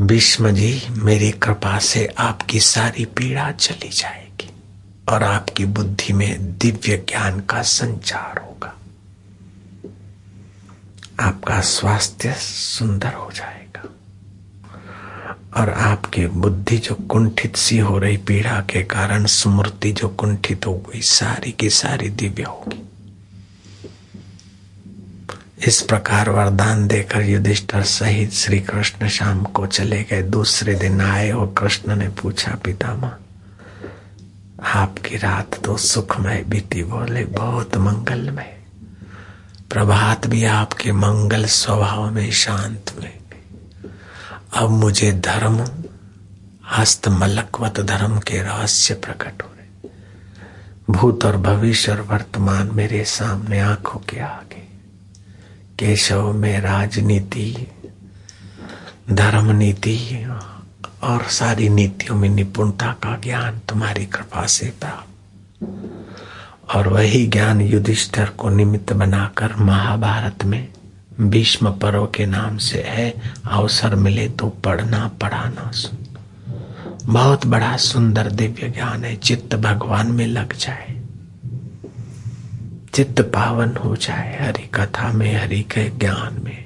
भीष्म जी, मेरी कृपा से आपकी सारी पीड़ा चली जाएगी और आपकी बुद्धि में दिव्य ज्ञान का संचार होगा। आपका स्वास्थ्य सुंदर हो जाएगा। और आपकी बुद्धि जो कुंठित सी हो रही पीड़ा के कारण स्मृति जो कुंठित हो गई, सारी की सारी दिव्य होगी। इस प्रकार वरदान देकर युधिष्ठर सहित श्री कृष्ण शाम को चले गए। दूसरे दिन आए और कृष्ण ने पूछा, पितामह, आपकी रात तो सुखमय बीती। बोले, बहुत मंगलमय। प्रभात भी आपके मंगल स्वभाव में शांत में अब मुझे धर्म, हस्त मलकवत धर्म के रहस्य प्रकट हो रहे भूत और भविष्य और वर्तमान मेरे सामने आँखों के आगे। केशव में राजनीति धर्म नीति और सारी नीतियों में निपुणता का ज्ञान तुम्हारी कृपा से प्राप्त। और वही ज्ञान युधिष्ठर को निमित्त बनाकर महाभारत में भीष्म पर्व के नाम से है, अवसर मिले तो पढ़ना, पढ़ाना सुन। बहुत बड़ा सुंदर दिव्य ज्ञान है, चित्त भगवान में लग जाए। चित्त पावन हो जाए हरि कथा में, हरि के ज्ञान में।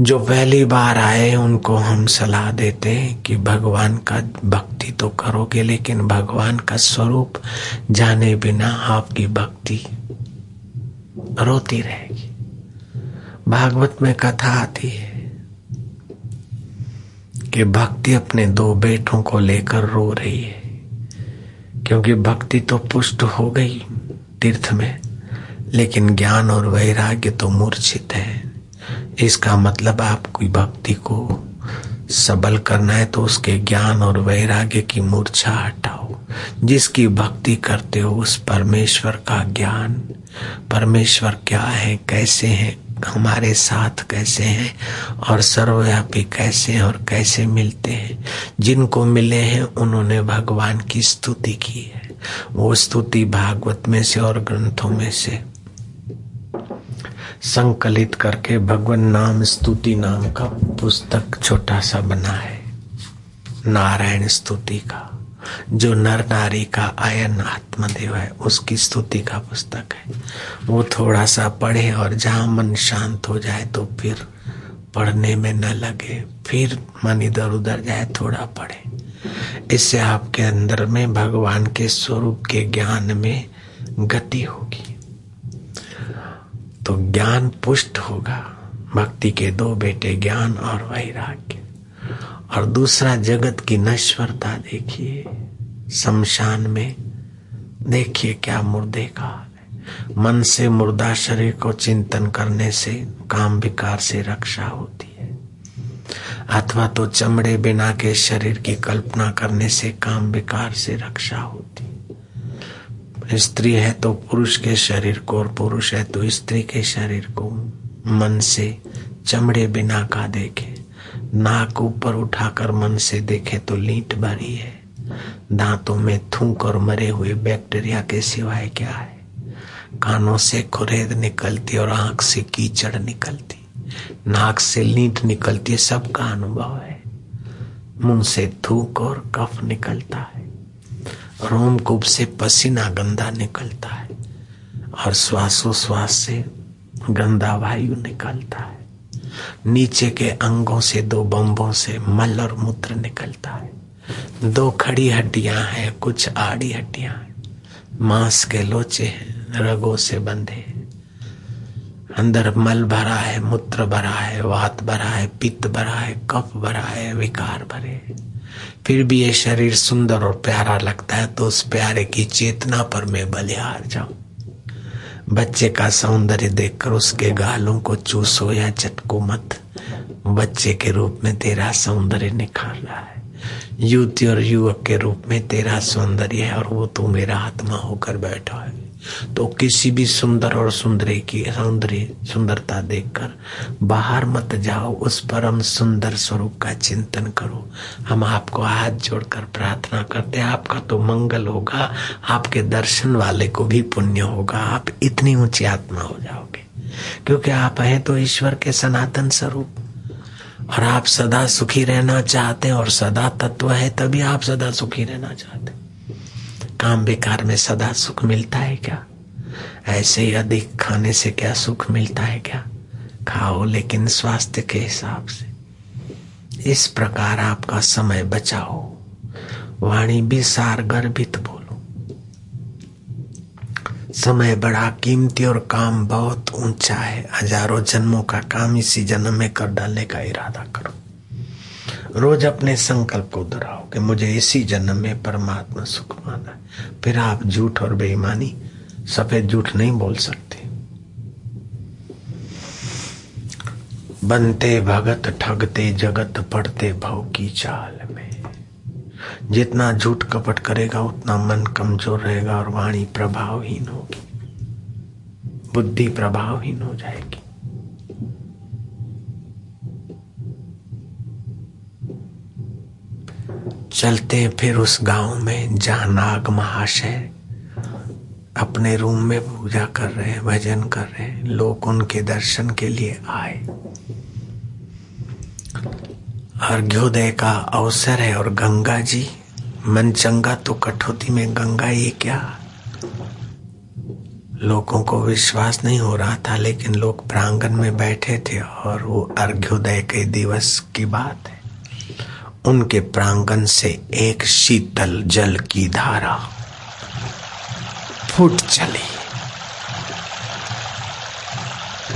जो पहली बार आए, उनको हम सलाह देते हैं कि भगवान का भक्ति तो करोगे, लेकिन भगवान का स्वरूप जाने बिना आपकी भक्ति रोती रहेगी। भागवत में कथा आती है कि भक्ति अपने दो बेटों को लेकर रो रही है, क्योंकि भक्ति तो पुष्ट हो गई तीर्थ में, लेकिन ज्ञान और वैराग्य तो मूर्छित है। इसका मतलब आपकी भक्ति को सबल करना है तो उसके ज्ञान और वैराग्य की मूर्छा हटाओ। जिसकी भक्ति करते हो उस परमेश्वर का ज्ञान। परमेश्वर क्या है, कैसे हैं हमारे साथ कैसे हैं और सर्वव्यापी कैसे हैं और कैसे मिलते हैं। जिनको मिले हैं, उन्होंने भगवान की स्तुति की है। वो स्तुति भागवत में से और ग्रंथों में से संकलित करके भगवान नाम स्तुति नाम का पुस्तक छोटा सा बना है। नारायण स्तुति का। जो नर नारी का आयन आत्मदेव है, उसकी स्तुति का पुस्तक है। वो थोड़ा सा पढ़े और जहाँ मन शांत हो जाए तो फिर पढ़ने में न लगे, फिर मन इधर उधर जाए थोड़ा पढ़े। इससे आपके अंदर में भगवान के स्वरूप के ज्ञान में गति होगी। तो ज्ञान पुष्ट होगा। भक्ति के दो बेटे ज्ञान और वैराग्य। और दूसरा जगत की नश्वरता देखिए। शमशान में देखिए क्या मुर्दे का मन से मुर्दा शरीर को चिंतन करने से काम विकार से रक्षा होती है। अथवा तो चमड़े बिना के शरीर की कल्पना करने से काम विकार से रक्षा होती है। स्त्री है तो पुरुष के शरीर को और पुरुष है तो स्त्री के शरीर को मन से चमड़े बिना का देखे। नाक ऊपर उठाकर मन से देखे तो लीट भरी है। दांतों में थूक और मरे हुए बैक्टीरिया के सिवाय क्या है? कानों से खुरेद निकलती और आँख से कीचड़ निकलती। नाक से लीट निकलती है सबका अनुभव है। मुँह से थूक और कफ निकलता है। रोमकूप से पसीना गंदा निकलता है और श्वासोश्वास से गंदा वायु निकलता है। नीचे के अंगों से दो बम्बों से मल और मूत्र निकलता है। दो खड़ी हड्डियाँ हैं, कुछ आड़ी हड्डियाँ मांस के लोचे हैं, रगों से बंधे अंदर मल भरा है, मूत्र भरा है, वात भरा है, पित्त भरा है, कफ भरा है, विकार भरे फिर भी ये शरीर सुंदर और प्यारा लगता है तो उस प्यारे की चेतना पर मैं बलिहार जाऊँ। बच्चे का सौंदर्य देखकर उसके गालों को चूसो या चटको मत। बच्चे के रूप में तेरा सौंदर्य निखार रहा है। युवती और युवक के रूप में तेरा सौंदर्य है और वो तू मेरा आत्मा होकर बैठा है। तो किसी भी सुंदर और सुंदरी की सौंदर्य, सुंदरता देखकर बाहर मत जाओ, उस परम सुंदर स्वरूप का चिंतन करो। हम आपको हाथ जोड़कर प्रार्थना करते हैं, आपका तो मंगल होगा, आपके दर्शन वाले को भी पुण्य होगा, आप इतनी ऊँची आत्मा हो जाओगे। क्योंकि आप हैं तो ईश्वर के सनातन स्वरूप। और आप सदा सुखी रहना चाहते हैं और सदा तत्व है, तभी आप सदा सुखी रहना चाहते हैं। काम बेकार में सदा सुख मिलता है क्या? ऐसे ही अधिक खाने से क्या सुख मिलता है क्या? खाओ लेकिन स्वास्थ्य के हिसाब से। इस प्रकार आपका समय बचाओ। वाणी भी सार गर्भित बोलो समय बड़ा कीमती और काम बहुत ऊँचा है। हज़ारों जन्मों का काम इसी जन्म में कर डालने का इरादा करो। रोज अपने संकल्प को दोहराओ कि मुझे इसी जन्म में परमात्मा सुख माना है। फिर आप झूठ और बेईमानी, सफ़ेद झूठ नहीं बोल सकते। बनते भगत, ठगते जगत पड़ते भव की चाल में। जितना झूठ कपट करेगा, उतना मन कमज़ोर रहेगा और वाणी प्रभावहीन होगी। बुद्धि प्रभावहीन हो जाएगी। चलते फिर उस गाँव में जहाँ नाग महाशय अपने रूम में पूजा कर रहे हैं, भजन कर रहे हैं। लोग उनके दर्शन के लिए आए। अर्घ्योदय का अवसर है और गंगा जी, मन चंगा तो कठौती में गंगा ये क्या? लोगों को विश्वास नहीं हो रहा था, लेकिन लोग प्रांगण में बैठे थे और वो अर्घ्योदय के दिवस की बात है। उनके प्रांगण से एक शीतल जल की धारा फूट चली।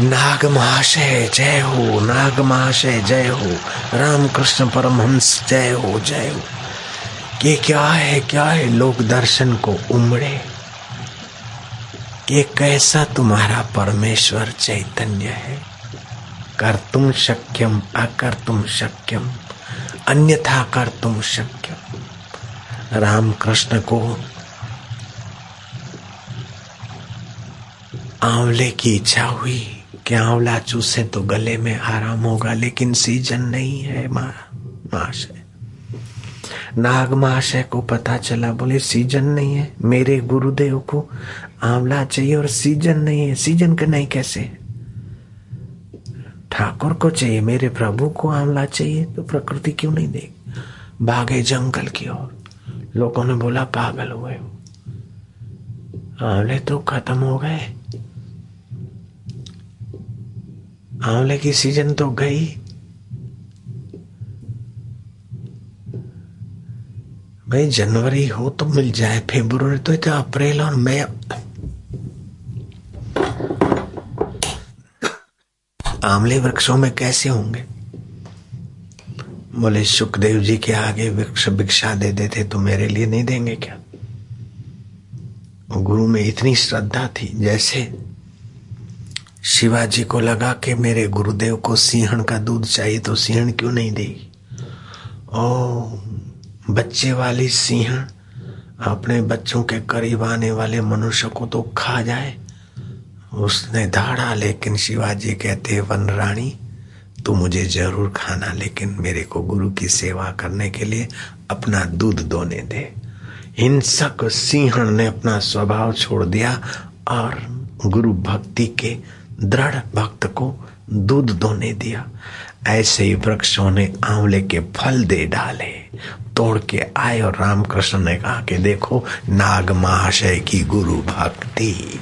नाग महाशय जय हो नाग महाशय जय हो। रामकृष्ण परमहंस, जय हो जय हो। ये क्या है क्या है लोग दर्शन को उमड़े? ये कैसा तुम्हारा परमेश्वर चैतन्य है? कर तुम शक्यम, अकर तुम शक्यम, अन्यथा कर तुम शक्यम। राम कृष्ण को आंवले की इच्छा हुई। कि आंवला चूसे तो गले में आराम होगा, लेकिन सीज़न नहीं है महाशय नाग महाशय को पता चला, बोले सीज़न नहीं है, मेरे गुरुदेव को आंवला चाहिए और सीज़न नहीं है सीज़न का नहीं कैसे? ठाकुर को चाहिए, मेरे प्रभु को आंवला चाहिए तो प्रकृति क्यों नहीं देगी भागे जंगल की ओर। लोगों ने बोला, पागल हुए आंवले तो खत्म हो गए। आंवले की सीज़न तो गई। भाई, जनवरी हो तो मिल जाए फेब्रुवरी तो इतना अप्रैल और मई। आंवले वृक्षों में कैसे होंगे? बोले, सुखदेव जी के आगे वृक्ष भिक्षा दे देते तो मेरे लिए नहीं देंगे क्या? गुरु में इतनी श्रद्धा थी, जैसे शिवाजी को लगा कि मेरे गुरुदेव को सिंहण का दूध चाहिए तो सिंहण क्यों नहीं देगी? ओ बच्चे वाली सिंहण अपने बच्चों के करीब आने वाले मनुष्य को तो खा जाए। उसने धाड़ा, लेकिन शिवाजी कहते, वन रानी, तू मुझे ज़रूर खाना, लेकिन मेरे को गुरु की सेवा करने के लिए अपना दूध दोने दे। हिंसक सिंहण ने अपना स्वभाव छोड़ दिया और गुरु भक्ति के दृढ़ भक्त को दूध दोने दिया। ऐसे ही वृक्षों ने आंवले के फल दे डाले। तोड़ के आए और रामकृष्ण ने कहा कि देखो, नाग महाशय की गुरु भक्ति।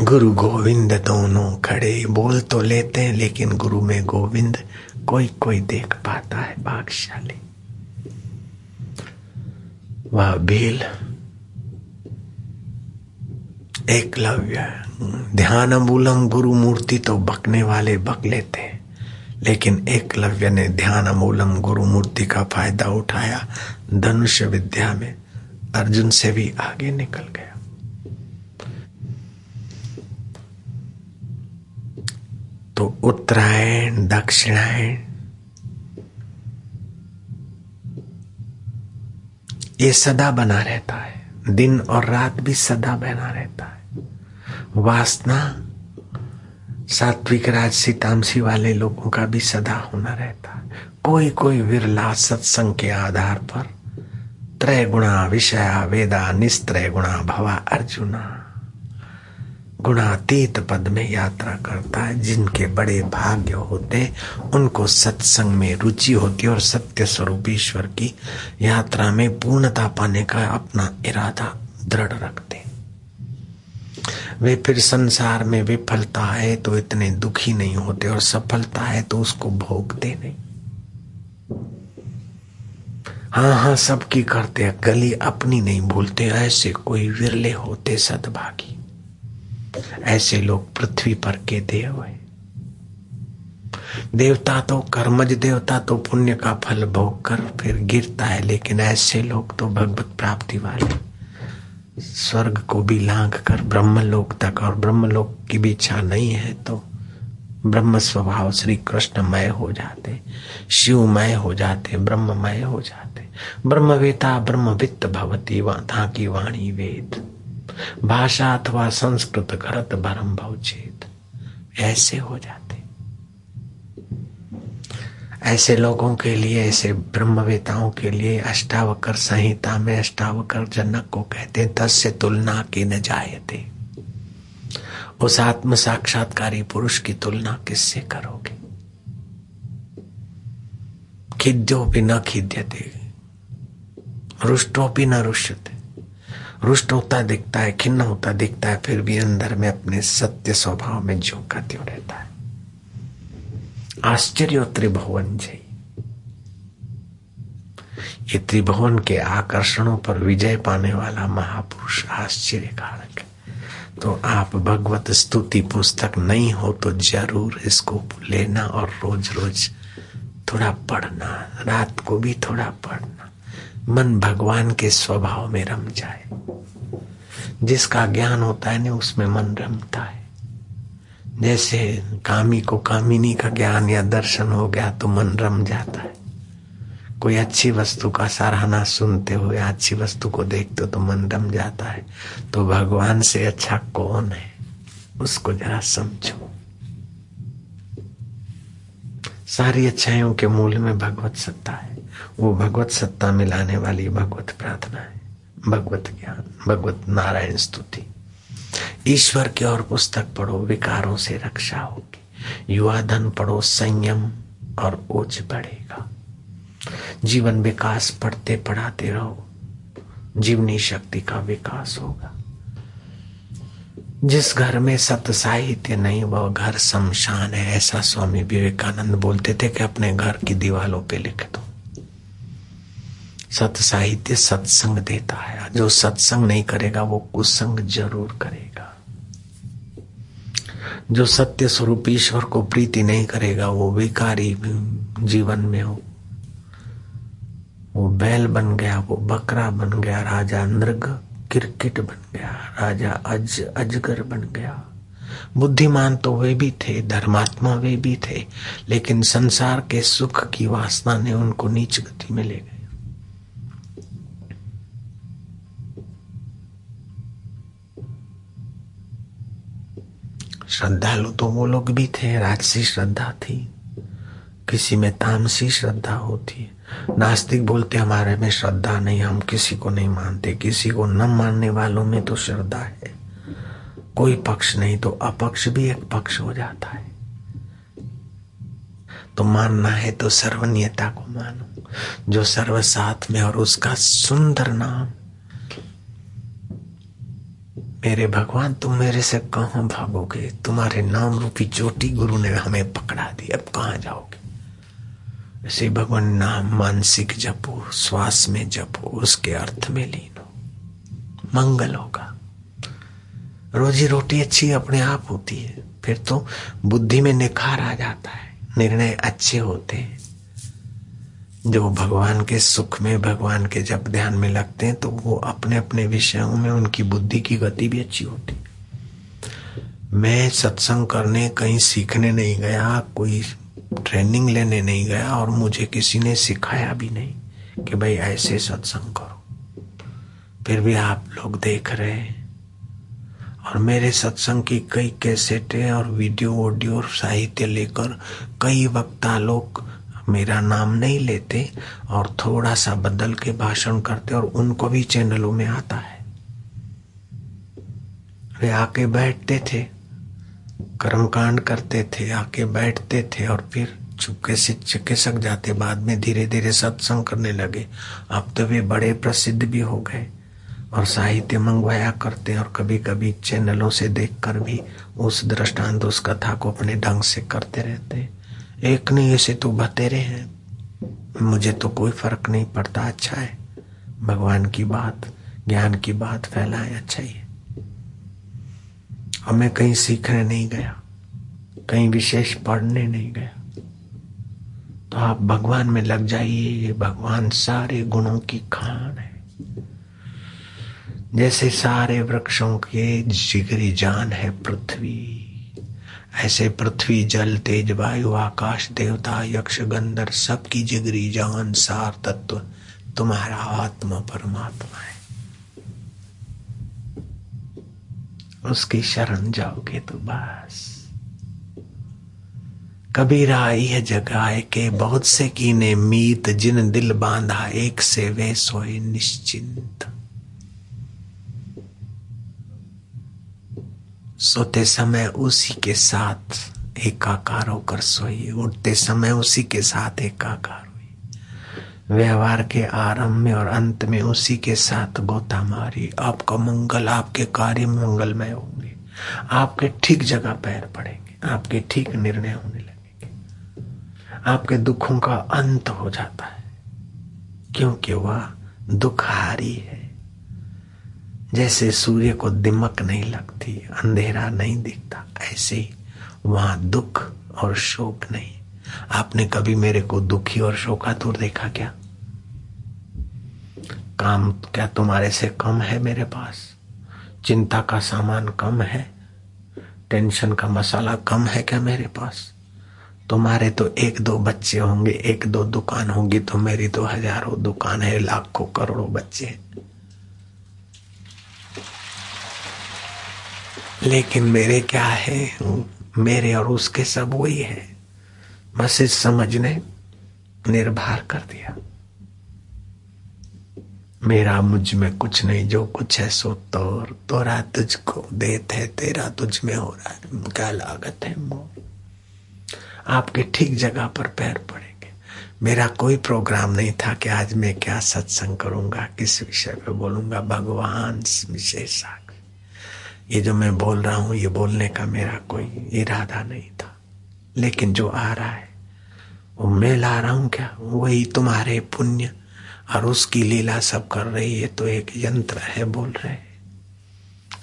गुरु गोविंद दोनों खड़े, बोल तो लेते हैं, लेकिन गुरु में गोविंद कोई कोई देख पाता है भागशाली वह भील एकलव्य ध्यान मूलम गुरु मूर्ति तो बकने वाले बक लेते हैं। लेकिन एकलव्य ने ध्यान मूलम गुरु मूर्ति का फ़ायदा उठाया धनुष विद्या में। अर्जुन से भी आगे निकल गया। तो उत्तरायण, दक्षिणायण, ये सदा बना रहता है। दिन और रात भी सदा बना रहता है। वासना सात्विक राजसी तामसी वाले लोगों का भी सदा होना रहता है। कोई कोई विरला सत्संग के आधार पर त्रय गुणा विषया वेदा निस्त्रय गुणा भवा अर्जुना गुणातीत पद में यात्रा करता है। जिनके बड़े भाग्य होते उनको सत्संग में रुचि होती और सत्य स्वरूप ईश्वर की यात्रा में पूर्णता पाने का अपना इरादा दृढ़ रखते वे फिर संसार में विफलता है तो इतने दुखी नहीं होते और सफलता है तो उसको भोगते नहीं। हाँ हाँ सबकी करते हैं, गली अपनी नहीं भूलते, ऐसे कोई विरले होते सदभागी। ऐसे लोग पृथ्वी पर के देव है। देवता तो कर्मज, देवता तो पुण्य का फल भोग कर फिर गिरता है, लेकिन ऐसे लोग तो भगवत प्राप्ति वाले। स्वर्ग को भी लांग कर ब्रह्मलोक तक, और ब्रह्मलोक की भी इच्छा नहीं है तो ब्रह्म स्वभाव श्री कृष्णमय हो जाते शिवमय हो जाते ब्रह्ममय हो जाते। ब्रह्मवेता, ब्रह्मवित्त भवती था की वाणी वेद। भाषा अथवा संस्कृत करत भरम भवचेत ऐसे हो जाते। ऐसे लोगों के लिए, ऐसे ब्रह्मवेताओं के लिए अष्टावकर संहिता में अष्टावकर जनक को कहते दस से तुलना की न जायते। उस आत्म साक्षात्कारी पुरुष की तुलना किससे करोगे? खिद्यो भी न खिद्यते, रुष्टो भी न रुष्यते। रुष्ट होता दिखता है, खिन्न होता दिखता है, फिर भी अंदर में अपने सत्य स्वभाव में झोंका त्यों रहता है। आश्चर्य त्रिभुवन जय। ये त्रिभुवन के आकर्षणों पर विजय पाने वाला महापुरुष आश्चर्य कारक तो आप भगवत स्तुति पुस्तक नहीं हो तो ज़रूर इसको लेना और रोज रोज थोड़ा पढ़ना, रात को भी थोड़ा पढ़ना। मन भगवान के स्वभाव में रम जाए। जिसका ज्ञान होता है ना, उसमें मन रमता है। जैसे कामी को कामिनी का ज्ञान या दर्शन हो गया तो मन रम जाता है। कोई अच्छी वस्तु का सराहना सुनते हो या अच्छी वस्तु को देखते हो तो मन रम जाता है। तो भगवान से अच्छा कौन है? उसको जरा समझो। सारी अच्छाइयों के मूल में भगवत सत्ता है। वो भगवत सत्ता मिलाने वाली भगवत प्रार्थना है। भगवत ज्ञान, भगवत नारायण स्तुति। ईश्वर की और पुस्तक पढ़ो, विकारों से रक्षा होगी। युवा धन पढ़ो, संयम और ओझ बढ़ेगा। जीवन विकास पढ़ते पढ़ाते रहो। जीवनी शक्ति का विकास होगा। जिस घर में सत साहित्य नहीं, वह घर शमशान है। ऐसा स्वामी विवेकानंद बोलते थे कि अपने घर की दीवालों पे लिख दो। सत साहित्य सत्संग देता है। जो सत्संग नहीं करेगा, वो कुसंग ज़रूर करेगा। जो सत्य स्वरूप ईश्वर को प्रीति नहीं करेगा, वो विकारी जीवन में हो। वो बैल बन गया, वो बकरा बन गया, राजा नृग क्रिकेट बन गया, राजा अज, अजगर बन गया। बुद्धिमान तो वे भी थे, धर्मात्मा वे भी थे, लेकिन संसार के सुख की वासना ने उनको नीच गति में ले गए। श्रद्धालु तो वो लोग भी थे, राजसी श्रद्धा थी, किसी में तामसी श्रद्धा होती है। नास्तिक बोलते हमारे में श्रद्धा नहीं, हम किसी को नहीं मानते, किसी को न मानने वालों में तो श्रद्धा है। कोई पक्ष नहीं तो अपक्ष भी एक पक्ष हो जाता है। तो मानना है तो सर्वनीयता को मानो। जो सर्व साथ में और उसका सुंदर नाम मेरे भगवान, तुम मेरे से कहा भागोगे? तुम्हारे नाम रूपी चोटी गुरु ने हमें पकड़ा दी। अब कहा जाओगे? ऐसे भगवान नाम मानसिक जपो, श्वास में जपो, उसके अर्थ में लीन। हो मंगल होगा। रोजी रोटी अच्छी अपने आप होती है। फिर तो बुद्धि में निखार आ जाता है। निर्णय अच्छे होते हैं। जो भगवान के सुख में, भगवान के जब ध्यान में लगते हैं तो वो अपने अपने विषयों में उनकी बुद्धि की गति भी अच्छी होती मैं सत्संग करने, कहीं सीखने नहीं गया, कोई ट्रेनिंग लेने नहीं गया और मुझे किसी ने सिखाया भी नहीं कि भाई ऐसे सत्संग करो। फिर भी आप लोग देख रहे हैं। और मेरे सत्संग की कई कैसेटें और वीडियो, ऑडियो साहित्य लेकर कई वक्ता लोग मेरा नाम नहीं लेते और थोड़ा सा बदल के भाषण करते और उनको भी चैनलों में आता है। वे आके बैठते थे, कर्मकांड करते थे, आके बैठते थे और फिर चुपके से चिकित्सक जाते। बाद में धीरे धीरे सत्संग करने लगे। अब तो वे बड़े प्रसिद्ध भी हो गए और साहित्य मंगवाया करते और कभी कभी चैनलों से देखकर भी उस दृष्टांत, उस कथा को अपने ढंग से करते रहते। एक नहीं, ऐसे तो बतेरे हैं। मुझे तो कोई फ़र्क नहीं पड़ता अच्छा है। भगवान की बात, ज्ञान की बात फैलाए अच्छा ही है। और मैं कहीं सीखने नहीं गया, कहीं विशेष पढ़ने नहीं गया। तो आप भगवान में लग जाइए, ये भगवान सारे गुणों की खान है। जैसे सारे वृक्षों के जिगरी जान है पृथ्वी। ऐसे पृथ्वी, जल, तेज वायु, आकाश, देवता, यक्ष, गंधर, सबकी जिगरी, जान, सार, तत्व, तुम्हारा आत्मा, परमात्मा है। उसकी शरण जाओगे तो बस। कबीरा, यह जगाए के बहुत से कीने मीत, जिन दिल बांधा, एक से वे सोए निश्चिंत। सोते समय उसी के साथ एकाकार होकर सोइए। उठते समय उसी के साथ एकाकार हुई व्यवहार के आरंभ में और अंत में उसी के साथ गोता मारी आपका मंगल, आपके कार्य मंगलमय होंगे। आपके ठीक जगह पैर पड़ेंगे। आपके ठीक निर्णय होने लगेंगे। आपके दुखों का अंत हो जाता है। क्योंकि वह दुखहारी है। जैसे सूर्य को दिमक नहीं लगती, अंधेरा नहीं दिखता, ऐसे ही वहाँ दुख और शोक नहीं। आपने कभी मेरे को दुखी और शोकातुर देखा क्या? काम क्या तुम्हारे से कम है मेरे पास? चिंता का सामान कम है? टेंशन का मसाला कम है क्या मेरे पास? तुम्हारे तो एक दो बच्चे होंगे, एक दो दुकान होगी तो मेरी तो हज़ारों दुकान है, लाखों करोड़ों बच्चे हैं। लेकिन मेरे क्या है? मेरे और उसके सब वही है। बस इस समझ ने निर्भर कर दिया। मेरा मुझमें कुछ नहीं, जो कुछ है सो तोर। तोरा तुझको देत है, तेरा तुझ में हो रहा है। क्या लागत है मोर आपके ठीक जगह पर पैर पड़ेंगे मेरा कोई प्रोग्राम नहीं था कि आज मैं क्या सत्संग करूँगा, किस विषय पे बोलूँगा, भगवान विशेषा ये जो मैं बोल रहा हूँ, ये बोलने का मेरा कोई इरादा नहीं था। लेकिन जो आ रहा है, वो मैं ला रहा हूँ क्या? वही तुम्हारे पुण्य और उसकी लीला सब कर रही है तो एक यंत्र है बोल रहे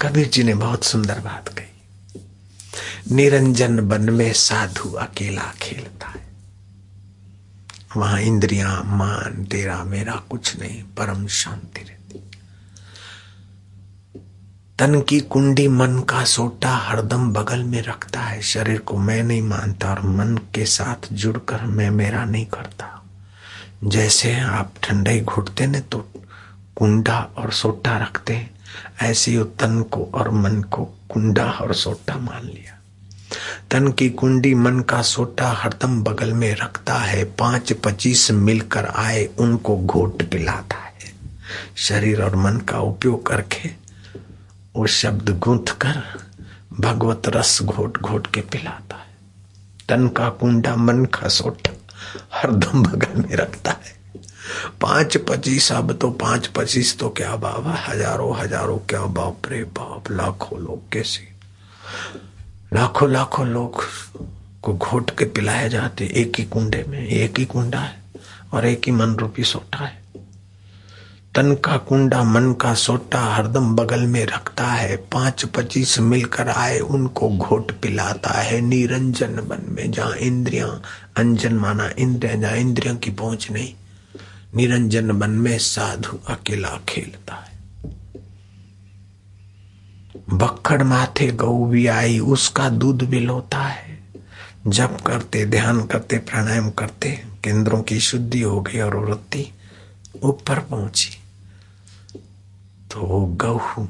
कबीर जी ने बहुत सुंदर बात कही। निरंजन बन में साधु अकेला खेलता है। वहाँ इंद्रिया, मान, तेरा, मेरा कुछ नहीं, परम शांति रहती। तन की कुंडी मन का सोटा हरदम बगल में रखता है, शरीर को मैं नहीं मानता और मन के साथ जुड़कर मैं मेरा नहीं करता। जैसे आप ठंडे घुटते ने तो कुंडा और सोटा रखते ऐसे ही तन को और मन को कुंडा और सोटा मान लिया। तन की कुंडी मन का सोटा हरदम बगल में रखता है। पाँच पच्चीस मिलकर आए, उनको घोट पिलाता है। शरीर और मन का उपयोग करके वो शब्द गूंथ कर भगवत रस घोट घोट के पिलाता है। तन का कुंडा मन का सोटा हरदम बगल में रखता है। पाँच पच्चीस अब तो पाँच पच्चीस तो क्या बाबा, हज़ारों हज़ारों क्या बाप रे बाप, लाखों लोग कैसे? लाखों लाखों लोग को घोट के पिलाए जाते, एक ही कुंडे में, एक ही कुंडा है, और एक ही मन रूपी सोटा है। तन का कुंडा, मन का सोटा हरदम बगल में रखता है, पाँच पच्चीस मिलकर आए, उनको घोट पिलाता है। निरंजन बन में जहाँ इंद्रिया, अंजन माना इंद्रिया, जहाँ इंद्रियों की पहुँच नहीं, निरंजन बन में साधु अकेला खेलता है। बक्खड़ माथे गौ भी आई, उसका दूध भी लोता है। जब करते, ध्यान करते, प्राणायाम करते, केंद्रों की शुद्धि हो गई और वृत्ति ऊपर पहुँची। तो गहू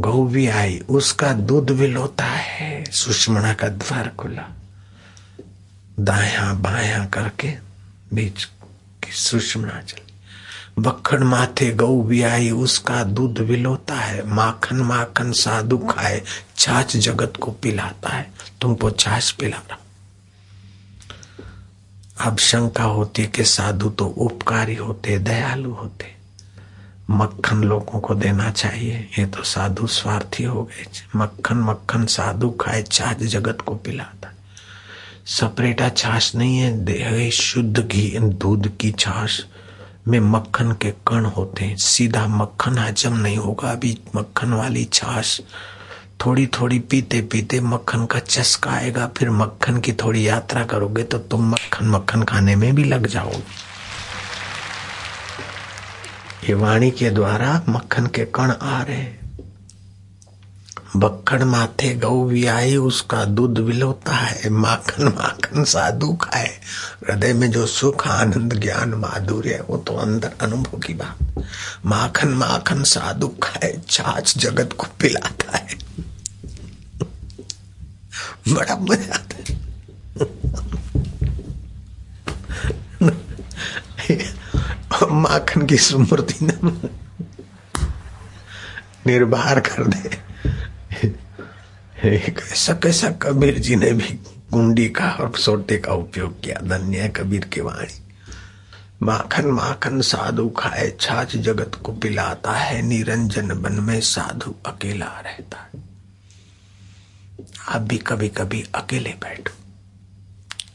गौ भी आई, उसका दूध भी लोता है। सुषमणा का द्वार खुला। दाया बाया करके बीच की सुषमणा चली। बखड़ माथे गौ भी आई, उसका दूध विलोता है। माखन माखन साधु खाए छाछ जगत को पिलाता है। तुमको छाछ पिला रहा अब शंका होती कि साधु तो उपकारी होते, दयालु होते। मक्खन लोगों को देना चाहिए। ये तो साधु स्वार्थी हो गए। मक्खन मक्खन साधु खाए छाछ जगत को पिलाता सपरेटा छाछ नहीं है, देह शुद्ध घी, दूध की छाछ में मक्खन के कण होते हैं। सीधा मक्खन हजम नहीं होगा। अभी मक्खन वाली छाछ थोड़ी थोड़ी पीते पीते मक्खन का चस्का आएगा। फिर मक्खन की थोड़ी यात्रा करोगे तो तुम मक्खन मक्खन खाने में भी लग जाओगे। ये वाणी के द्वारा मक्खन के कण आ रहे बक्कड़ माथे गौ भी आई, उसका दूध विलोता है। माखन माखन साधु खाए। हृदय में जो सुख, आनंद, ज्ञान, माधुर्य वो तो अंदर अनुभव की बात। माखन माखन साधु खाए छाछ जगत को पिलाता है। बड़ा मज़ा आता है। माखन की स्मृति निर्भर कर दे। कैसा कैसा कबीर जी ने भी कुंडी का और सोटे का उपयोग किया, धन्य है कबीर की वाणी। माखन माखन साधु खाए, छाछ जगत को पिलाता है, निरंजन बन में साधु अकेला रहता है। आप भी कभी कभी अकेले बैठो।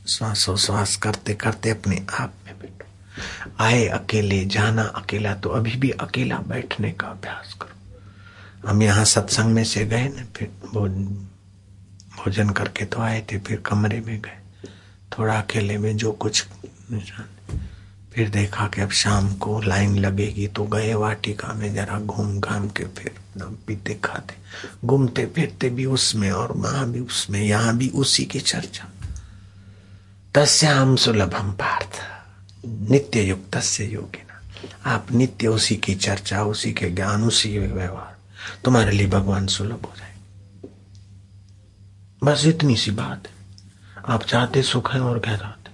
श्वासोश्वास करते करते अपने आप में बैठो। आए अकेले, जाना अकेला तो अभी भी अकेला बैठने का अभ्यास करो। हम यहाँ सत्संग में से गए ना, फिर भोजन करके तो आए थे, फिर कमरे में गए। थोड़ा अकेले में जो कुछ फिर देखा कि अब शाम को लाइन लगेगी तो गए वाटिका में जरा घूम घाम के फिर पीते खाते घूमते फिरते भी उसमें और वहाँ भी उसमें, यहाँ भी उसी की चर्चा। तस्याम सुलभम पार्थ, नित्य योगी ना आप नित्य उसी की चर्चा, उसी के ज्ञान, उसी व्यवहार। तुम्हारे लिए भगवान सुलभ हो जाए। बस इतनी सी बात है। आप चाहते सुख है और क्या चाहते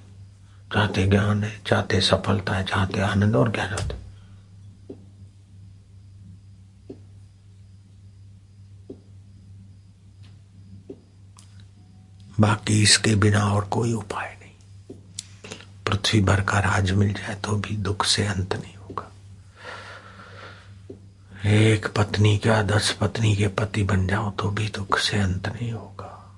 चाहते ज्ञान है, चाहते सफलता है, चाहते आनंद और चाहते बाकी इसके बिना और कोई उपाय नहीं। पृथ्वी भर का राज मिल जाए तो भी दुख से अंत नहीं। एक पत्नी का दस पत्नी के पति बन जाओ तो भी दुख से अंत नहीं होगा।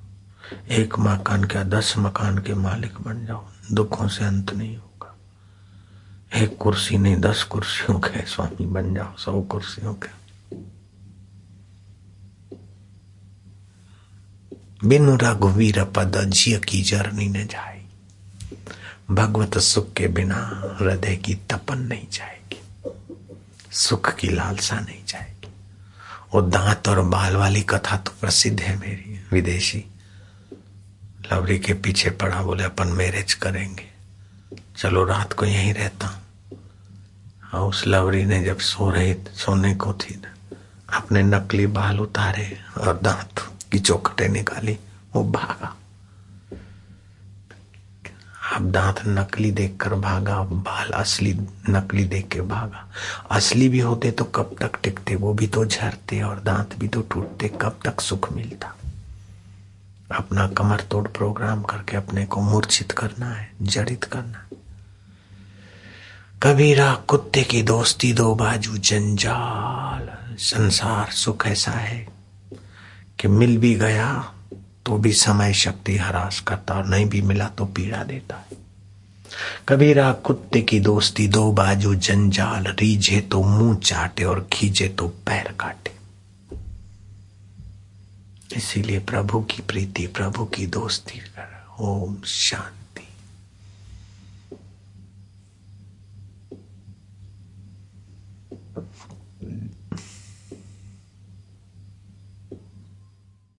एक मकान का दस मकान के मालिक बन जाओ, दुखों से अंत नहीं होगा। एक कुर्सी नहीं, दस कुर्सियों के स्वामी बन जाओ, सौ कुर्सियों के। बिनु रघुवीर पद, जिय की जरनी न जाए। भगवत सुख के बिना हृदय की तपन नहीं जाएगी सुख की लालसा नहीं जाएगी। वो दांत और बाल वाली कथा तो प्रसिद्ध है मेरी विदेशी। लवरी के पीछे पड़ा बोले अपन मैरिज करेंगे। चलो रात को यहीं रहता हूँ। हाँ, उस लवरी ने जब सो रही सोने को थी अपने नकली बाल उतारे और दांत की चौकटे निकाली वो भागा। अब दांत नकली देखकर भागा बाल असली नकली देख के भागा। असली भी होते तो कब तक टिकते, वो भी तो झरते और दांत भी तो टूटते, कब तक सुख मिलता? अपना कमर तोड़ प्रोग्राम करके अपने को मूर्छित करना है, जड़ित करना कबीरा कुत्ते की दोस्ती दो बाजू जंजाल, संसार सुख ऐसा है कि मिल भी गया तो भी समय शक्ति हरास करता और नहीं भी मिला तो पीड़ा देता है। कबीरा, कुत्ते की दोस्ती, दो बाजू जंजाल, रीझे तो मुँह चाटे और खींचे तो पैर काटे। इसीलिए प्रभु की प्रीति, प्रभु की दोस्ती कर ओम शांति।